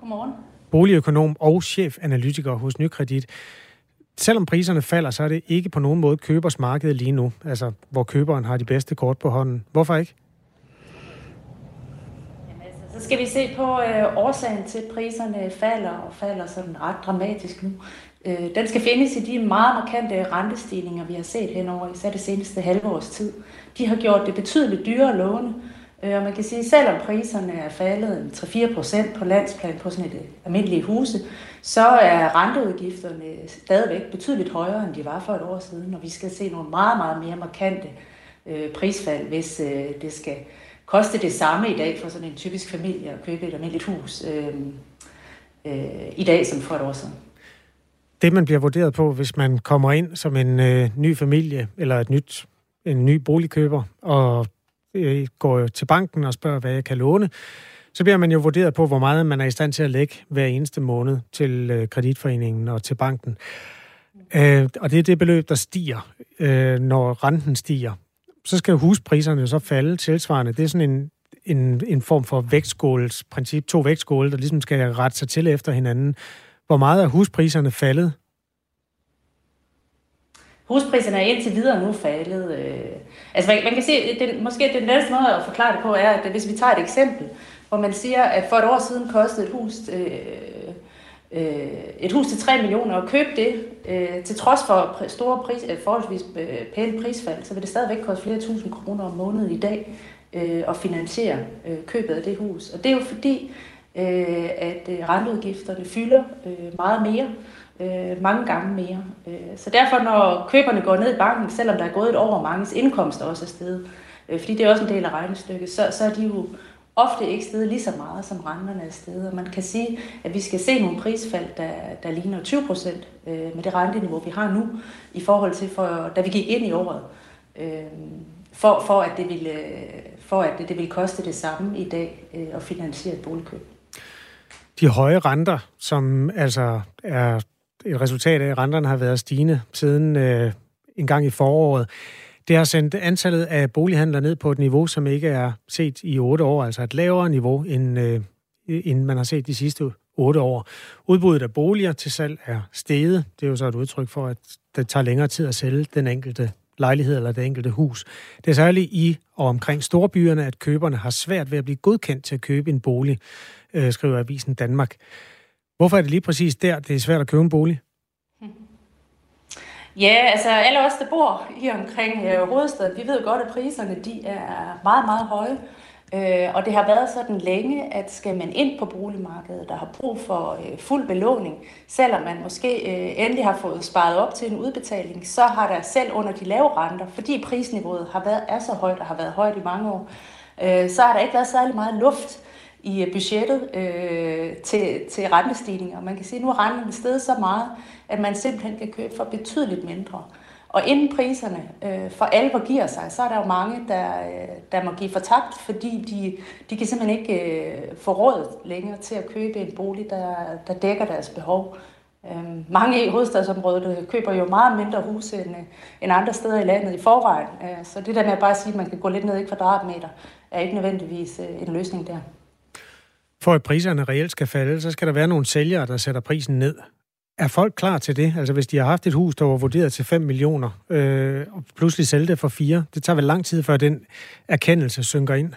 Godmorgen. Boligøkonom og chefanalytiker hos Nykredit. Selvom priserne falder, så er det ikke på nogen måde købers marked lige nu, altså hvor køberen har de bedste kort på hånden. Hvorfor ikke? Altså, så skal vi se på øh, årsagen til, at priserne falder og falder sådan ret dramatisk nu. Øh, den skal findes i de meget markante rentestigninger, vi har set henover især det seneste halve års tid. De har gjort det betydeligt dyrere at låne, øh, og man kan sige, at selvom priserne er faldet 3-4 procent på landsplan på sådan et øh, almindeligt huse, så er renteudgifterne stadigvæk betydeligt højere, end de var for et år siden, og vi skal se nogle meget, meget mere markante øh, prisfald, hvis det skal koste det samme i dag for sådan en typisk familie at købe et almindeligt hus i dag som for et år siden. Det, man bliver vurderet på, hvis man kommer ind som en øh, ny familie eller et nyt, en ny boligkøber og øh, går til banken og spørger, hvad jeg kan låne, så bliver man jo vurderet på, hvor meget man er i stand til at lægge hver eneste måned til øh, kreditforeningen og til banken. Øh, og det er det beløb, der stiger, øh, når renten stiger. Så skal huspriserne så falde tilsvarende. Det er sådan en, en, en form for vægtskålsprincip, to vægtskåle, der ligesom skal rette sig til efter hinanden. Hvor meget er huspriserne faldet? Huspriserne er indtil videre nu faldet. Øh, altså man, man kan se, den, måske den næste måde at forklare det på er, at hvis vi tager et eksempel, hvor man siger, at for et år siden kostede et hus, øh, øh, et hus til 3 millioner, og købe det øh, til trods for store pris, øh, forholdsvis øh, pæne prisfald, så vil det stadigvæk koste flere tusind kroner om måneden i dag øh, at finansiere øh, købet af det hus. Og det er jo fordi, øh, at øh, renteudgifterne fylder øh, meget mere, øh, mange gange mere. Øh, så derfor, når køberne går ned i banken, selvom der er gået et år, og manges indkomst også er steget, øh, fordi det er også en del af regnestykket, så, så er de jo ofte ikke steget lige så meget, som renterne er steget. Og man kan sige, at vi skal se nogle prisfald, der, der ligner 20 procent øh, med det renteniveau, vi har nu, i forhold til, for, da vi gik ind i året. Øh, for, for, at det ville, for at det, det ville koste det samme i dag øh, at finansiere et boligkøb de høje renter, som altså er et resultat af, at renterne har været stigende siden øh, en gang i foråret, det har sendt antallet af bolighandler ned på et niveau, som ikke er set i otte år, altså et lavere niveau, end, øh, end man har set de sidste otte år. Udbuddet af boliger til salg er steget. Det er jo så et udtryk for, at det tager længere tid at sælge den enkelte lejlighed eller det enkelte hus. Det er særligt i og omkring storbyerne, at køberne har svært ved at blive godkendt til at købe en bolig øh, skriver Avisen Danmark. Hvorfor er det lige præcis der, det er svært at købe en bolig? [LAUGHS] Ja, altså alle os, der bor i omkring øh, hovedstaden, vi ved godt, at priserne de er meget, meget høje. Øh, og det har været sådan længe, at skal man ind på boligmarkedet, der har brug for øh, fuld belåning, selvom man måske øh, endelig har fået sparet op til en udbetaling, så har der selv under de lave renter, fordi prisniveauet har været, er så højt og har været højt i mange år, øh, så har der ikke været særlig meget luft i øh, budgettet øh, til, til rentestigninger. Man kan sige, at nu er renten steget så meget, at man simpelthen kan købe for betydeligt mindre. Og inden priserne øh, for alvor giver sig, så er der jo mange, der, øh, der må give for tabt, fordi de, de kan simpelthen ikke øh, få råd længere til at købe en bolig, der, der dækker deres behov. Øh, mange i hovedstadsområdet øh, køber jo meget mindre huse end, øh, end andre steder i landet i forvejen. Øh, så det der med at bare sige, at man kan gå lidt ned i kvadratmeter, er ikke nødvendigvis øh, en løsning der. For at priserne reelt skal falde, så skal der være nogle sælgere, der sætter prisen ned. Er folk klar til det? Altså hvis de har haft et hus, der var vurderet til 5 millioner, øh, og pludselig sælger det for 4, det tager vel lang tid, før den erkendelse synker ind?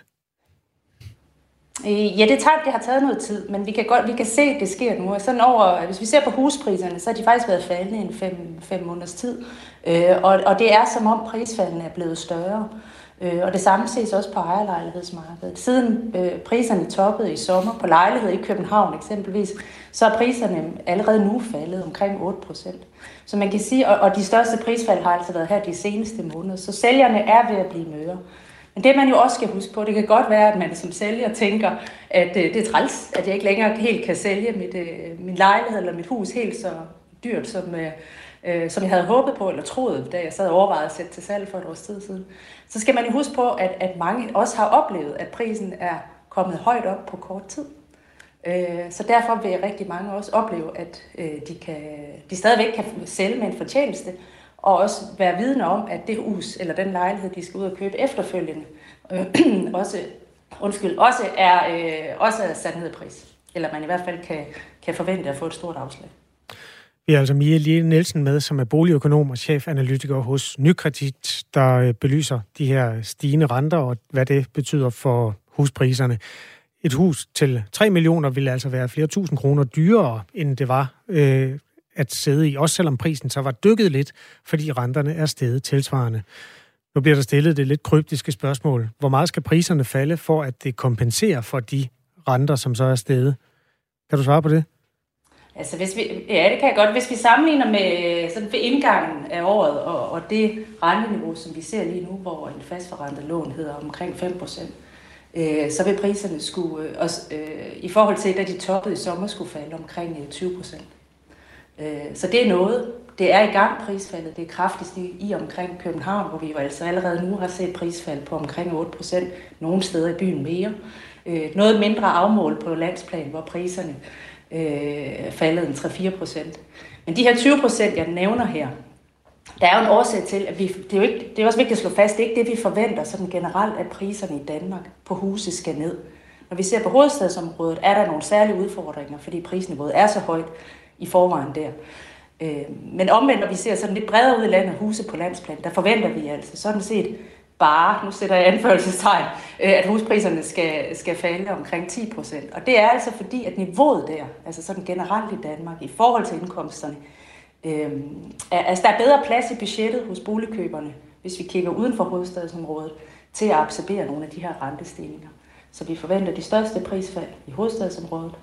Øh, ja, det, tager, det har taget noget tid, men vi kan, godt, vi kan se, at det sker nu. Sådan over, hvis vi ser på huspriserne, så har de faktisk været faldende i en fem, fem måneders tid. Øh, og, og det er som om prisfaldene er blevet større. Øh, Øh, og det samme ses også på ejerlejlighedsmarkedet. Siden øh, priserne toppede i sommer på lejlighed i København eksempelvis, så er priserne allerede nu faldet omkring 8 procent. Så man kan sige, og, og de største prisfald har altså været her de seneste måneder, så sælgerne er ved at blive møre. Men det man jo også skal huske på, det kan godt være, at man som sælger tænker, at øh, det er træls, at jeg ikke længere helt kan sælge mit, øh, min lejlighed eller mit hus helt så dyrt, som, øh, øh, som jeg havde håbet på eller troet, da jeg sad og overvejede at sætte til salg for et års tid siden. Så skal man jo huske på, at, at mange også har oplevet, at prisen er kommet højt op på kort tid. Øh, så derfor vil rigtig mange også opleve, at øh, de, kan, de stadigvæk kan sælge med en fortjeneste, og også være vidne om, at det hus eller den lejlighed, de skal ud og købe efterfølgende, øh, [CLEARS THROAT] også, undskyld, også er, øh, også er sat ned i pris. Eller man i hvert fald kan, kan forvente at få et stort afslag. Vi har altså Mia Lille Nielsen med, som er boligøkonom og chefanalytiker hos Nykredit, der øh, belyser de her stigende renter og hvad det betyder for huspriserne. Et hus til 3 millioner vil altså være flere tusind kroner dyrere, end det var øh, at sidde i, også selvom prisen så var dykket lidt, fordi renterne er steget tilsvarende. Nu bliver der stillet det lidt kryptiske spørgsmål. Hvor meget skal priserne falde for, at det kompenserer for de renter, som så er steget? Kan du svare på det? Altså, hvis vi, ja, det kan jeg godt. Hvis vi sammenligner med øh, sådan ved indgangen af året og, og det renteniveau, som vi ser lige nu, hvor en fastforrentet lån hedder omkring 5 procent, øh, så vil priserne skulle, øh, også, øh, i forhold til, da de toppede i sommer, skulle falde omkring øh, 20 procent. Øh, så det er noget. Det er i gang prisfaldet. Det er kraftigst i, i omkring København, hvor vi jo altså allerede nu har set prisfald på omkring 8 procent. Nogle steder i byen mere. Øh, noget mindre afmål på landsplan, hvor priserne øh, faldet en 3-4 procent. Men de her 20 procent, jeg nævner her, der er jo en årsag til, at vi, det, er jo ikke, det er også vigtigt at slå fast, det er ikke det, vi forventer sådan generelt, at priserne i Danmark på huse skal ned. Når vi ser på hovedstadsområdet, er der nogle særlige udfordringer, fordi prisniveauet er så højt i forvejen der. Øh, men omvendt, når vi ser sådan lidt bredere ud i landet, huse på landsplan, der forventer vi altså sådan set bare, nu sætter jeg anførselstegn, øh, at huspriserne skal, skal falde omkring 10 procent. Og det er altså fordi, at niveauet der, altså sådan generelt i Danmark, i forhold til indkomsterne, øh, er, altså der er bedre plads i budgettet hos boligkøberne, hvis vi kigger uden for hovedstadsområdet, til at absorbere nogle af de her rentestigninger. Så vi forventer de største prisfald i hovedstadsområdet,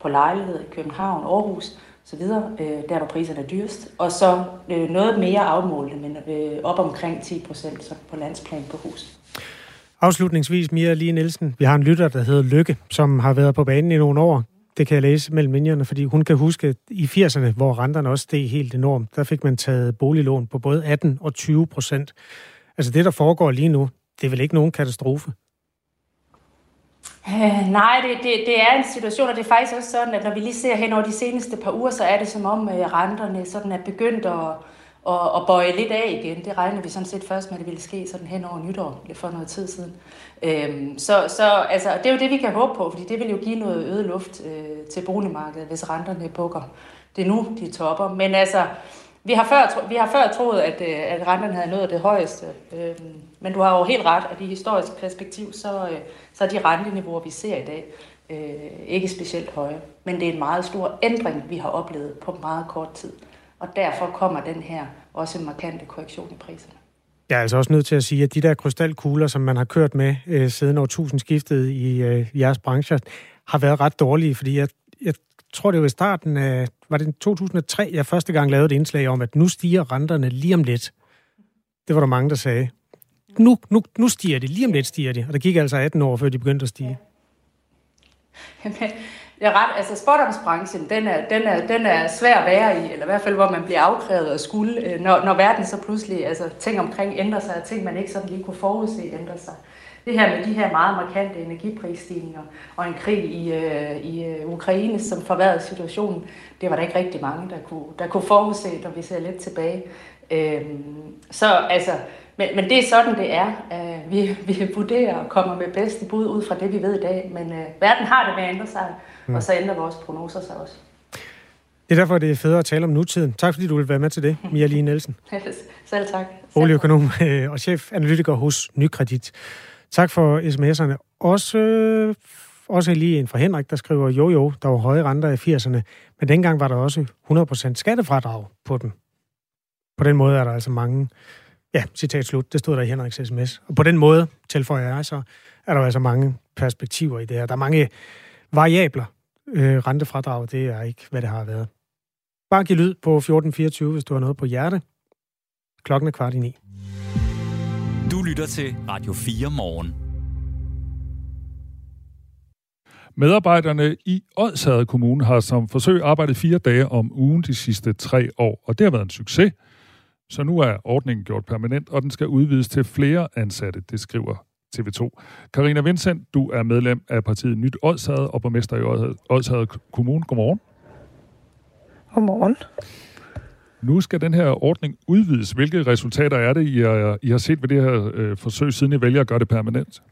på lejligheder i København, Aarhus, så videre, øh, der hvor priserne er dyrest, og så øh, noget mere afmålte, men øh, op omkring 10 procent på landsplan på hus. Afslutningsvis, Mia Lige Nielsen, vi har en lytter, der hedder Lykke, som har været på banen i nogle år. Det kan jeg læse mellem linjerne, fordi hun kan huske i 80'erne, hvor renterne også steg helt enormt, der fik man taget boliglån på både 18 og 20 procent. Altså det, der foregår lige nu, det er vel ikke nogen katastrofe? Øh, [LAUGHS] nej, det, det, det er en situation, og det er faktisk også sådan, at når vi lige ser hen over de seneste par uger, så er det som om øh, renterne sådan er begyndt at, at, at bøje lidt af igen. Det regner vi sådan set først med, at det ville ske sådan hen over nytår for noget tid siden. Øhm, så så altså, det er jo det, vi kan håbe på, fordi det vil jo give noget øget luft øh, til boligmarkedet, hvis renterne bukker. Det er nu, de topper. Men altså, vi har før, vi har før troet, at, øh, at renterne havde nået det højeste. Øh, men du har jo helt ret, at i historisk perspektiv, så, øh, så er de renteniveauer, vi ser i dag, øh, ikke specielt høje. Men det er en meget stor ændring, vi har oplevet på meget kort tid. Og derfor kommer den her også en markante korrektion i priserne. Jeg er altså også nødt til at sige, at de der krystalkugler, som man har kørt med øh, siden årtusindskiftet i øh, jeres brancher, har været ret dårlige, fordi jeg, jeg tror, det var i starten af, var det 2003, jeg første gang lavede et indslag om, at nu stiger renterne lige om lidt. Det var der mange, der sagde. Nu, nu, nu stiger det, lige om lidt stiger det. Og der gik altså 18 år, før de begyndte at stige. [LAUGHS] Jamen, det er ret, altså sportomsbranchen, den er, den, er, den er svær at være i, eller i hvert fald, hvor man bliver afkrævet og skulle, øh, når, når verden så pludselig, altså ting omkring ændrer sig, og ting, man ikke sådan lige kunne forudse ændrer sig. Det her med de her meget markante energiprisstigninger og en krig i, øh, i øh, Ukraine, som forværrede situationen, det var der ikke rigtig mange, der kunne, der kunne forudse, når vi ser lidt tilbage. Øhm, så altså, men, men det er sådan, det er. Uh, vi, vi vurderer og kommer med bedste bud ud fra det, vi ved i dag. Men uh, verden har det med at ændre sig, mm. og så ændrer vores prognoser sig også. Det er derfor, det er federe at tale om nutiden. Tak fordi du vil være med til det, Mia Lee Nielsen. [LAUGHS] Selv tak. Boligøkonom øh, og chefanalytiker hos Nykredit. Tak for sms'erne. Også, øh, også lige en fra Henrik, der skriver, jo jo, der var høje renter i 80'erne, men dengang var der også 100% skattefradrag på den. På den måde er der altså mange Ja, citat slut. Det stod der i Henriks sms. Og på den måde, tilføjer jeg, så er der altså mange perspektiver i det her. Der er mange variabler. Øh, rentefradrag, det er ikke, hvad det har været. Bare giv lyd på 1424, hvis du har noget på hjerte. Klokken er kvart i ni. Du lytter til Radio 4 morgen. Medarbejderne i Odsherred Kommune har som forsøg arbejdet fire dage om ugen de sidste tre år, og det har været en succes. Så nu er ordningen gjort permanent, og den skal udvides til flere ansatte, det skriver TV2. Karina Vincent, du er medlem af partiet Nyt Odshavet og borgmester i Odshavet Kommune. Godmorgen. Godmorgen. Nu skal den her ordning udvides. Hvilke resultater er det, I har, I har set ved det her øh, forsøg, siden I vælger at gøre det permanent?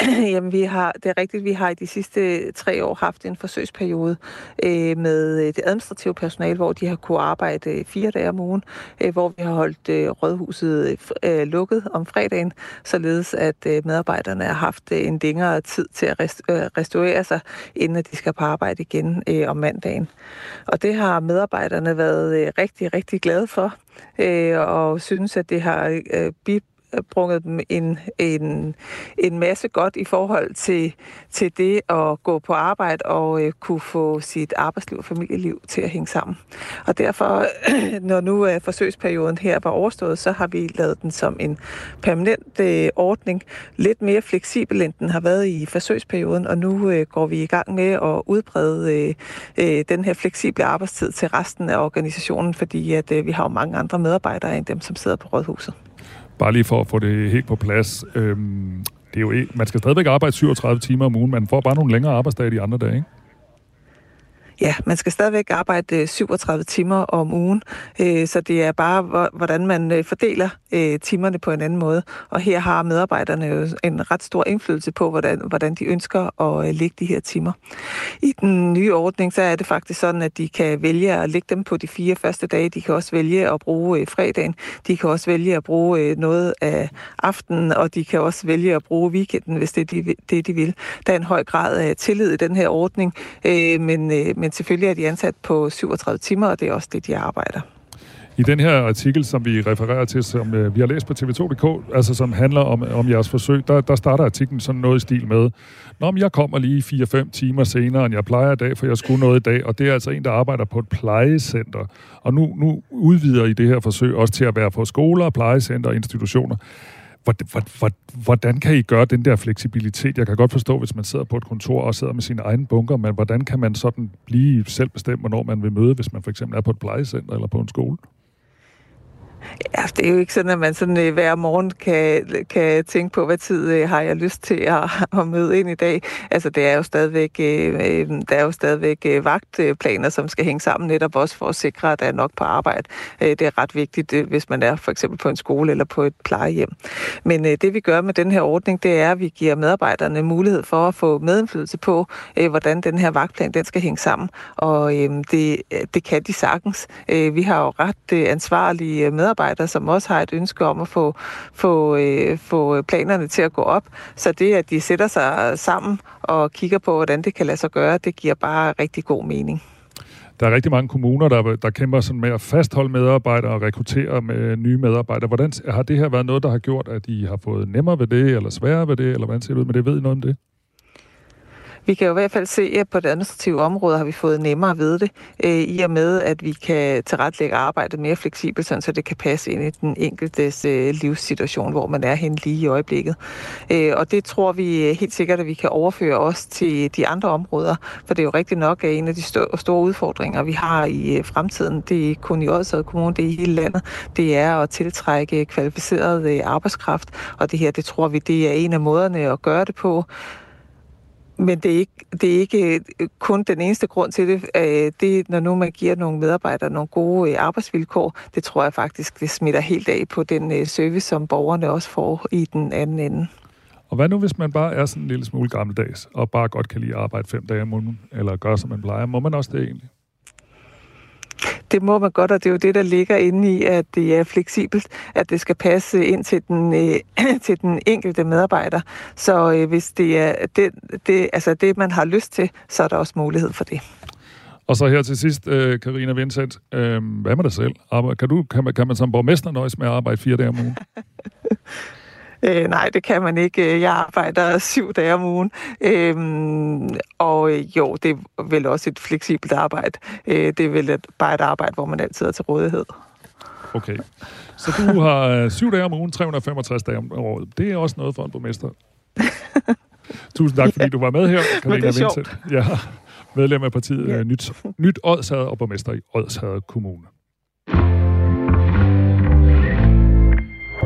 [CLEARS THROAT] Jamen, vi har, det er rigtigt, vi har i de sidste tre år haft en forsøgsperiode øh, med øh, det administrative personale, hvor de har kunne arbejde øh, fire dage om ugen, øh, hvor vi har holdt øh, rådhuset øh, øh, lukket om fredagen, således at øh, medarbejderne har haft øh, en længere tid til at rest, øh, restaurere sig, inden de skal på arbejde igen øh, om mandagen. Og det har medarbejderne været øh, rigtig, rigtig glade for, øh, og synes, at det har øh, Øh, brunget dem en, en, en masse godt i forhold til, til det at gå på arbejde og øh, kunne få sit arbejdsliv og familieliv til at hænge sammen. Og derfor, [CLEARS THROAT] når nu øh, forsøgsperioden her var overstået, så har vi lavet den som en permanent øh, ordning, lidt mere fleksibel end den har været i forsøgsperioden, og nu øh, går vi i gang med at udbrede øh, øh, den her fleksible arbejdstid til resten af organisationen, fordi at øh, vi har jo mange andre medarbejdere end dem, som sidder på rådhuset. Bare lige for at få det helt på plads. Øhm, det er jo ikke, man skal stadigvæk arbejde 37 timer om ugen. Man får bare nogle længere arbejdsdage de andre dage, ikke? Ja, man skal stadigvæk arbejde øh, 37 timer om ugen, øh, så det er bare, hvordan man øh, fordeler timerne på en anden måde. Og her har medarbejderne jo en ret stor indflydelse på, hvordan, hvordan de ønsker at lægge de her timer. I den nye ordning, så er det faktisk sådan, at de kan vælge at lægge dem på de fire første dage. De kan også vælge at bruge fredagen. De kan også vælge at bruge noget af aftenen, og de kan også vælge at bruge weekenden, hvis det er det, de vil. Der er en høj grad af tillid i den her ordning, men men selvfølgelig er de ansat på 37 timer, og det er også det, de arbejder. I den her artikel, som vi refererer til, som øh, vi har læst på tv2.dk, altså som handler om, om jeres forsøg, der, der starter artiklen sådan noget i stil med, Nå, men jeg kommer lige 4-5 timer senere, end jeg plejer i dag, for jeg skulle noget i dag, og det er altså en, der arbejder på et plejecenter. Og nu, nu udvider I det her forsøg også til at være på skoler, plejecenter og institutioner. Hvordan kan I gøre den der fleksibilitet? Jeg kan godt forstå, hvis man sidder på et kontor og sidder med sine egne bunker, men hvordan kan man sådan blive selvbestemt, hvornår man vil møde, hvis man for eksempel er på et plejecenter eller på en skole? Ja, det er jo ikke sådan, at man sådan øh, hver morgen kan, kan tænke på, hvad tid øh, har jeg lyst til at, [LAUGHS] at møde ind i dag. Altså, det er jo stadigvæk, øh, øh, der er jo stadigvæk øh, vagtplaner, som skal hænge sammen netop også for at sikre, at der er nok på arbejde. Øh, det er ret vigtigt, øh, hvis man er for eksempel på en skole eller på et plejehjem. Men øh, det vi gør med den her ordning, det er, at vi giver medarbejderne mulighed for at få medindflydelse på, øh, hvordan den her vagtplan den skal hænge sammen. Og øh, det, det kan de sagtens. Øh, vi har jo ret øh, ansvarlige øh, medarbejdere, medarbejdere, som også har et ønske om at få, få, øh, få planerne til at gå op. Så det, at de sætter sig sammen og kigger på, hvordan det kan lade sig gøre, det giver bare rigtig god mening. Der er rigtig mange kommuner, der, der kæmper sådan med at fastholde medarbejdere og rekruttere med nye medarbejdere. Hvordan har det her været noget, der har gjort, at I har fået nemmere ved det, eller sværere ved det, eller hvordan ser det ud med det? Ved I noget om det? Vi kan jo i hvert fald se, at på det administrative område har vi fået nemmere ved det, øh, i og med, at vi kan tilrettelægge arbejdet mere fleksibelt, sådan, så det kan passe ind i den enkeltes øh, livssituation, hvor man er hen lige i øjeblikket. Øh, og det tror vi øh, helt sikkert, at vi kan overføre også til de andre områder, for det er jo rigtigt nok, at en af de store udfordringer, vi har i øh, fremtiden, det er kun i Odsad Kommune, det er i hele landet, det er at tiltrække kvalificeret øh, arbejdskraft, og det her, det tror vi, det er en af måderne at gøre det på. Men det er, ikke, det er ikke øh, kun den eneste grund til det. Øh, det når nu man giver nogle medarbejdere nogle gode øh, arbejdsvilkår, det tror jeg faktisk, det smitter helt af på den service, som borgerne også får i den anden ende. Og hvad nu, hvis man bare er sådan en lille smule gammeldags, og bare godt kan lide at arbejde fem dage om ugen, eller gøre, som man plejer? Må man også det egentlig? Det må man godt, og det er jo det, der ligger inde i, at det er fleksibelt, at det skal passe ind til den, øh, [CLEARS THROAT] til den enkelte medarbejder. Så øh, hvis det er det, det, altså det, man har lyst til, så er der også mulighed for det. Og så her til sidst, Karina øh, Vincent, øh, hvad med dig selv? Kan, du, kan, man, kan man som borgmester nøjes med at arbejde fire dage om ugen? [LAUGHS] Øh, nej, det kan man ikke. Jeg arbejder syv dage om ugen. Øhm, og øh, jo, det er vel også et fleksibelt arbejde. Øh, det er vel et, bare et arbejde, hvor man altid er til rådighed. Okay. Så du har øh, syv dage om ugen, 365 dage om året. Det er også noget for en borgmester. [LAUGHS] Tusind tak, fordi ja. du var med her, Karina Vincent. Ja, medlem af partiet ja. Nyt, Nyt Odshavet og borgmester i Odshavet Kommune.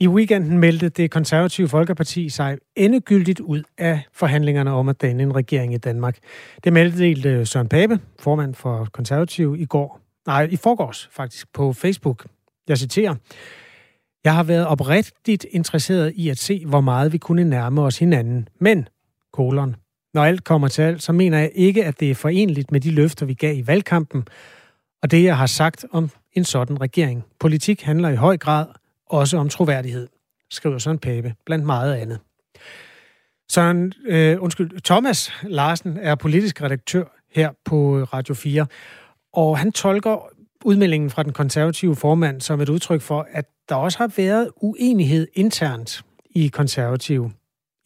I weekenden meldte det konservative Folkeparti sig endegyldigt ud af forhandlingerne om at danne en regering i Danmark. Det meldte øh, Søren Pape, formand for konservative, i går, nej, i forgårs faktisk, på Facebook. Jeg citerer, Jeg har været oprigtigt interesseret i at se, hvor meget vi kunne nærme os hinanden. Men, kolon, når alt kommer til alt, så mener jeg ikke, at det er forenligt med de løfter, vi gav i valgkampen, og det, jeg har sagt om en sådan regering. Politik handler i høj grad også om troværdighed, skriver Søren Pape, blandt meget andet. Søren, øh, undskyld, Thomas Larsen er politisk redaktør her på Radio 4, og han tolker udmeldingen fra den konservative formand som et udtryk for, at der også har været uenighed internt i konservative.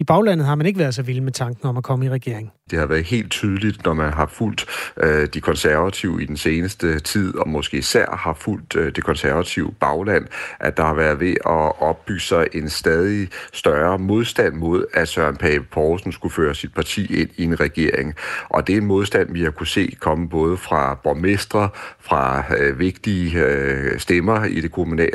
I baglandet har man ikke været så vild med tanken om at komme i regering. Det har været helt tydeligt, når man har fulgt øh, de konservative i den seneste tid, og måske især har fulgt øh, det konservative bagland, at der har været ved at opbygge sig en stadig større modstand mod, at Søren Pape Poulsen skulle føre sit parti ind i en regering. Og det er en modstand, vi har kunne se komme både fra borgmestre, fra øh, vigtige øh, stemmer i det kommunale,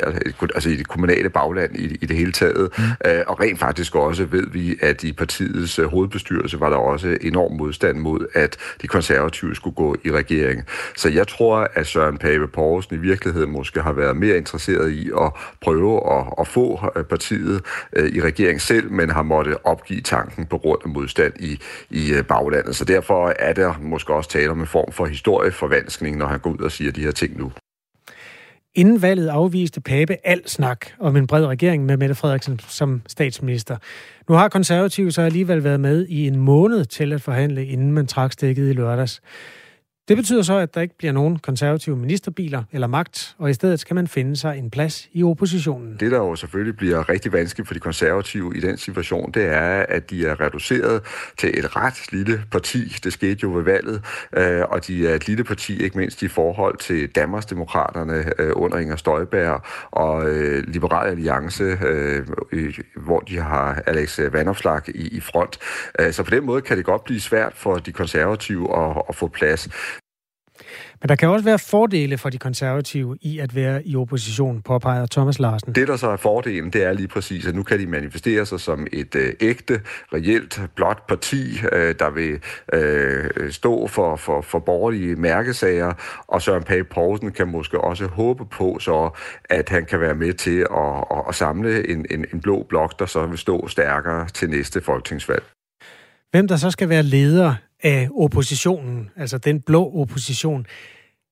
altså i det kommunale bagland i, i det hele taget, mm. øh, og rent faktisk også ved vi, at i partiets øh, hovedbestyrelse var der også enorm modstand mod, at de konservative skulle gå i regering. Så jeg tror, at Søren Pape Poulsen i virkeligheden måske har været mere interesseret i at prøve at, at få øh, partiet øh, i regering selv, men har måttet opgive tanken på grund af modstand i, i øh, baglandet. Så derfor er der måske også tale om en form for historieforvanskning, når han går ud og siger de her ting nu. Inden valget afviste Pape al snak om en bred regering med Mette Frederiksen som statsminister. Nu har konservative så alligevel været med i en måned til at forhandle, inden man trak stikket i lørdags. Det betyder så, at der ikke bliver nogen konservative ministerbiler eller magt, og i stedet skal man finde sig en plads i oppositionen. Det, der jo selvfølgelig bliver rigtig vanskeligt for de konservative i den situation, det er, at de er reduceret til et ret lille parti. Det skete jo ved valget, øh, og de er et lille parti, ikke mindst i forhold til Danmarksdemokraterne øh, under Inger Støjberg og øh, Liberal Alliance, hvor de har Alex Vanopslag i front. Så på den måde kan det godt blive svært for de konservative at få plads. Men der kan også være fordele for de konservative i at være i opposition, påpeger Thomas Larsen. Det, der så er fordelen, det er lige præcis, at nu kan de manifestere sig som et øh, ægte, reelt, blot parti, øh, der vil øh, stå for, for, for borgerlige mærkesager, og Søren Pape Poulsen kan måske også håbe på, så at han kan være med til at, at, at samle en, en, en blå blok, der så vil stå stærkere til næste folketingsvalg. Hvem der så skal være leder af oppositionen, altså den blå opposition.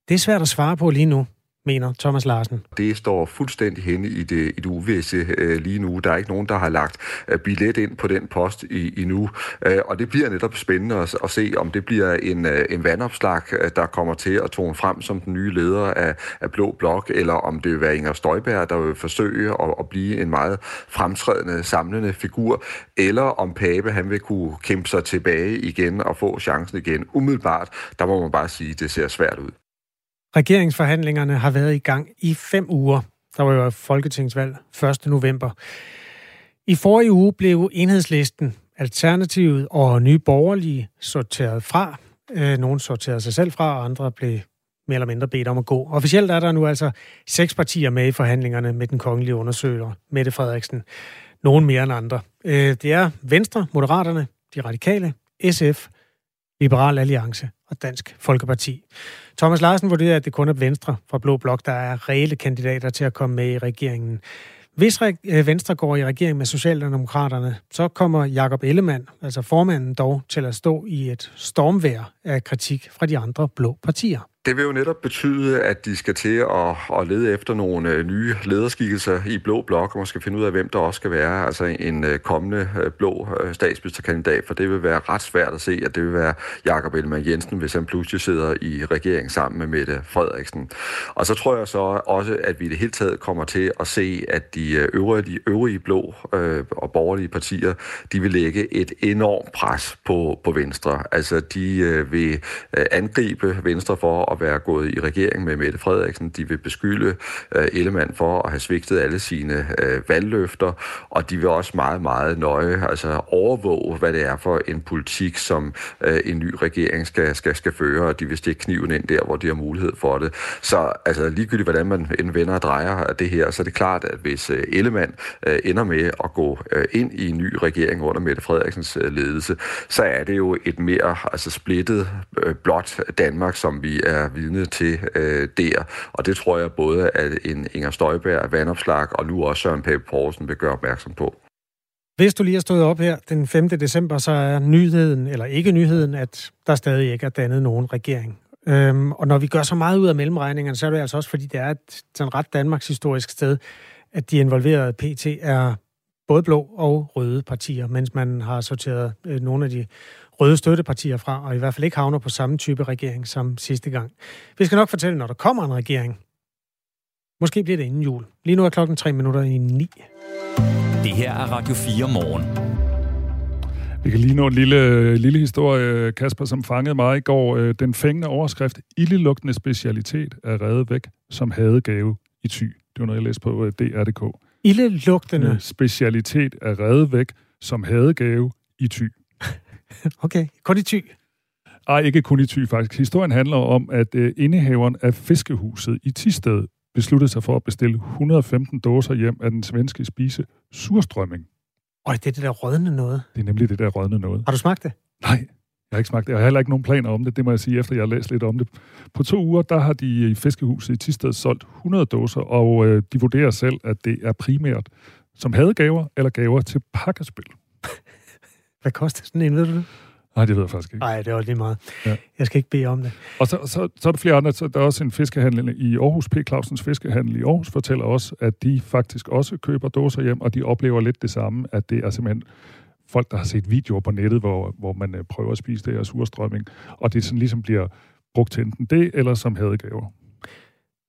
Det er svært at svare på lige nu mener Thomas Larsen. Det står fuldstændig henne i det, i det uvisse øh, lige nu. Der er ikke nogen, der har lagt øh, billet ind på den post i, endnu. Øh, og det bliver netop spændende at, at se, om det bliver en, øh, en vandopslag, øh, der kommer til at tone frem som den nye leder af, af Blå Blok, eller om det vil være Inger Støjberg, der vil forsøge at, at blive en meget fremtrædende, samlende figur, eller om Pape han vil kunne kæmpe sig tilbage igen og få chancen igen. Umiddelbart, der må man bare sige, at det ser svært ud. Regeringsforhandlingerne har været i gang i fem uger. Der var jo folketingsvalg 1. november. I forrige uge blev enhedslisten, Alternativet og Nye Borgerlige sorteret fra. Øh, Nogle sorterede sig selv fra, og andre blev mere eller mindre bedt om at gå. Officielt er der nu altså seks partier med i forhandlingerne med den kongelige undersøger, Mette Frederiksen. Nogen mere end andre. Øh, det er Venstre, Moderaterne, De Radikale, SF, Liberal Alliance og Dansk Folkeparti. Thomas Larsen vurderer, at det kun er Venstre fra Blå Blok, der er reelle kandidater til at komme med i regeringen. Hvis øh, Venstre går i regering med Socialdemokraterne, så kommer Jakob Ellemann, altså formanden dog, til at stå i et stormvær af kritik fra de andre blå partier. Det vil jo netop betyde, at de skal til at, at lede efter nogle øh, nye lederskikkelser i blå blok, og måske finde ud af, hvem der også skal være altså en øh, kommende øh, blå statsministerkandidat, for det vil være ret svært at se, at det vil være Jakob Ellemann Jensen, hvis han pludselig sidder i regeringen sammen med Mette Frederiksen. Og så tror jeg så også, at vi i det hele taget kommer til at se, at de øvrige, de øvrige blå øh, og borgerlige partier, de vil lægge et enormt pres på, på Venstre. Altså, de øh, vil angribe Venstre for at være gået i regering med Mette Frederiksen. De vil beskylde øh, Ellemann for at have svigtet alle sine øh, valgløfter, og de vil også meget, meget nøje altså overvåge, hvad det er for en politik, som øh, en ny regering skal, skal, skal føre, og de vil stikke kniven ind der, hvor de har mulighed for det. Så altså, ligegyldigt, hvordan man vender og drejer det her, så er det klart, at hvis øh, Ellemann øh, ender med at gå øh, ind i en ny regering under Mette Frederiksens øh, ledelse, så er det jo et mere altså, splittet øh, blot Danmark, som vi er er vidne til øh, der. Og det tror jeg både, at en Inger Støjberg, Vandopslag og nu også Søren Pape Poulsen vil gøre opmærksom på. Hvis du lige har stået op her den 5. december, så er nyheden, eller ikke nyheden, at der stadig ikke er dannet nogen regering. Øhm, og når vi gør så meget ud af mellemregningerne, så er det altså også, fordi det er et sådan ret Danmarks historisk sted, at de involverede PT er både blå og røde partier, mens man har sorteret øh, nogle af de røde støttepartier fra, og i hvert fald ikke havner på samme type regering som sidste gang. Vi skal nok fortælle, når der kommer en regering. Måske bliver det inden jul. Lige nu er klokken 3 minutter i 9. Det her er Radio 4 morgen. Vi kan lige nå en lille, lille historie, Kasper, som fangede mig i går. Øh, den fængende overskrift, ildelugtende specialitet er reddet væk som hadegave i ty. Det var noget, jeg læste på øh, DR.dk. Ildelugtende? Specialitet er reddet væk som hadegave i ty. [LAUGHS] okay, kun i ty? Ej, ikke kun i ty faktisk. Historien handler om, at uh, indehaveren af fiskehuset i Tisted besluttede sig for at bestille 115 dåser hjem af den svenske spise surstrømming. Og det er det der rådne noget? Det er nemlig det der rådne noget. Har du smagt det? Nej, jeg har ikke smagt det. Jeg har heller ikke nogen planer om det, det må jeg sige, efter jeg har læst lidt om det. På to uger, der har de i fiskehuset i Tisted solgt 100 dåser, og øh, de vurderer selv, at det er primært som hadegaver eller gaver til pakkespil. Hvad koster sådan en, ved du det? Nej, det ved jeg faktisk ikke. Nej, det er også lige meget. Ja. Jeg skal ikke bede om det. Og så, så, så er der flere andre. Så der er også en fiskehandel i Aarhus. P. Clausens Fiskehandel i Aarhus fortæller også, at de faktisk også køber dåser hjem, og de oplever lidt det samme, at det er simpelthen folk, der har set videoer på nettet, hvor, hvor man øh, prøver at spise det her surstrømming, og det sådan ligesom bliver brugt til enten det, eller som hadegaver.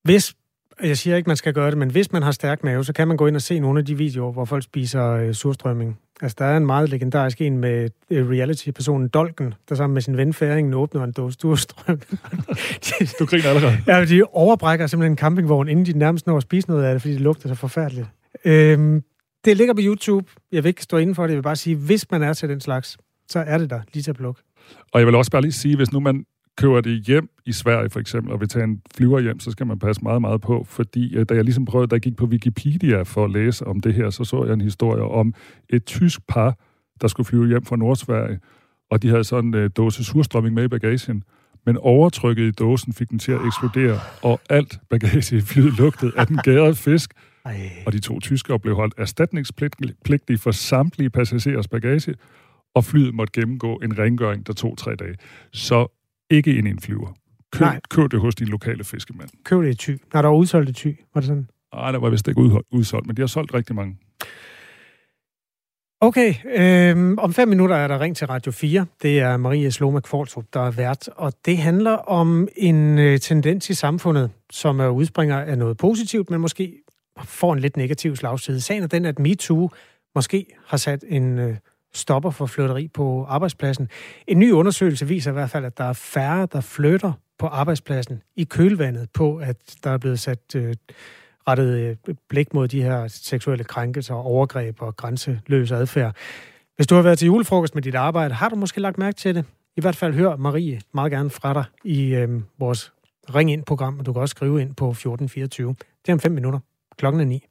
Hvis jeg siger ikke, man skal gøre det, men hvis man har stærk mave, så kan man gå ind og se nogle af de videoer, hvor folk spiser øh, surstrømming. Altså, der er en meget legendarisk en med øh, reality-personen Dolken, der sammen med sin ven Færingen åbner en dåse surstrømming. du griner allerede. Ja, de overbrækker simpelthen en campingvogn, inden de nærmest når at spise noget af det, fordi det lugter så forfærdeligt. Øhm, det ligger på YouTube. Jeg vil ikke stå inden for det. Jeg vil bare sige, hvis man er til den slags, så er det der lige til at plukke. Og jeg vil også bare lige sige, hvis nu man køber det hjem i Sverige for eksempel, og vil tage en flyver hjem, så skal man passe meget, meget på, fordi øh, da jeg ligesom prøvede, da jeg gik på Wikipedia for at læse om det her, så så jeg en historie om et tysk par, der skulle flyve hjem fra Nordsverige, og de havde sådan en uh, dåse surstrømming med i bagagen, men overtrykket i dåsen fik den til at eksplodere, og alt bagage i flyet lugtede af den gærede fisk, Ej. og de to tyskere blev holdt erstatningspligtige for samtlige passagerers bagage, og flyet måtte gennemgå en rengøring, der tog tre dage. Så ikke en flyver. Køb, Nej. køb det hos din lokale fiskemand. Køb det i ty. Nej, der var udsolgt i ty. Var det sådan? Nej, der var vist ikke udsolgt, men de har solgt rigtig mange. Okay, øh, om fem minutter er der ring til Radio 4. Det er Marie Slomak Fortrup, der er vært, og det handler om en øh, tendens i samfundet, som er udspringer af noget positivt, men måske får en lidt negativ slagside. Sagen er den, at MeToo måske har sat en øh, stopper for flytteri på arbejdspladsen. En ny undersøgelse viser i hvert fald, at der er færre, der flytter på arbejdspladsen i kølvandet på, at der er blevet sat øh, rettet øh, blik mod de her seksuelle krænkelser, overgreb og grænseløs adfærd. Hvis du har været til julefrokost med dit arbejde, har du måske lagt mærke til det? I hvert fald hør Marie meget gerne fra dig i øh, vores Ring Ind-program, og du kan også skrive ind på 1424. Det er om fem minutter. Klokken er ni.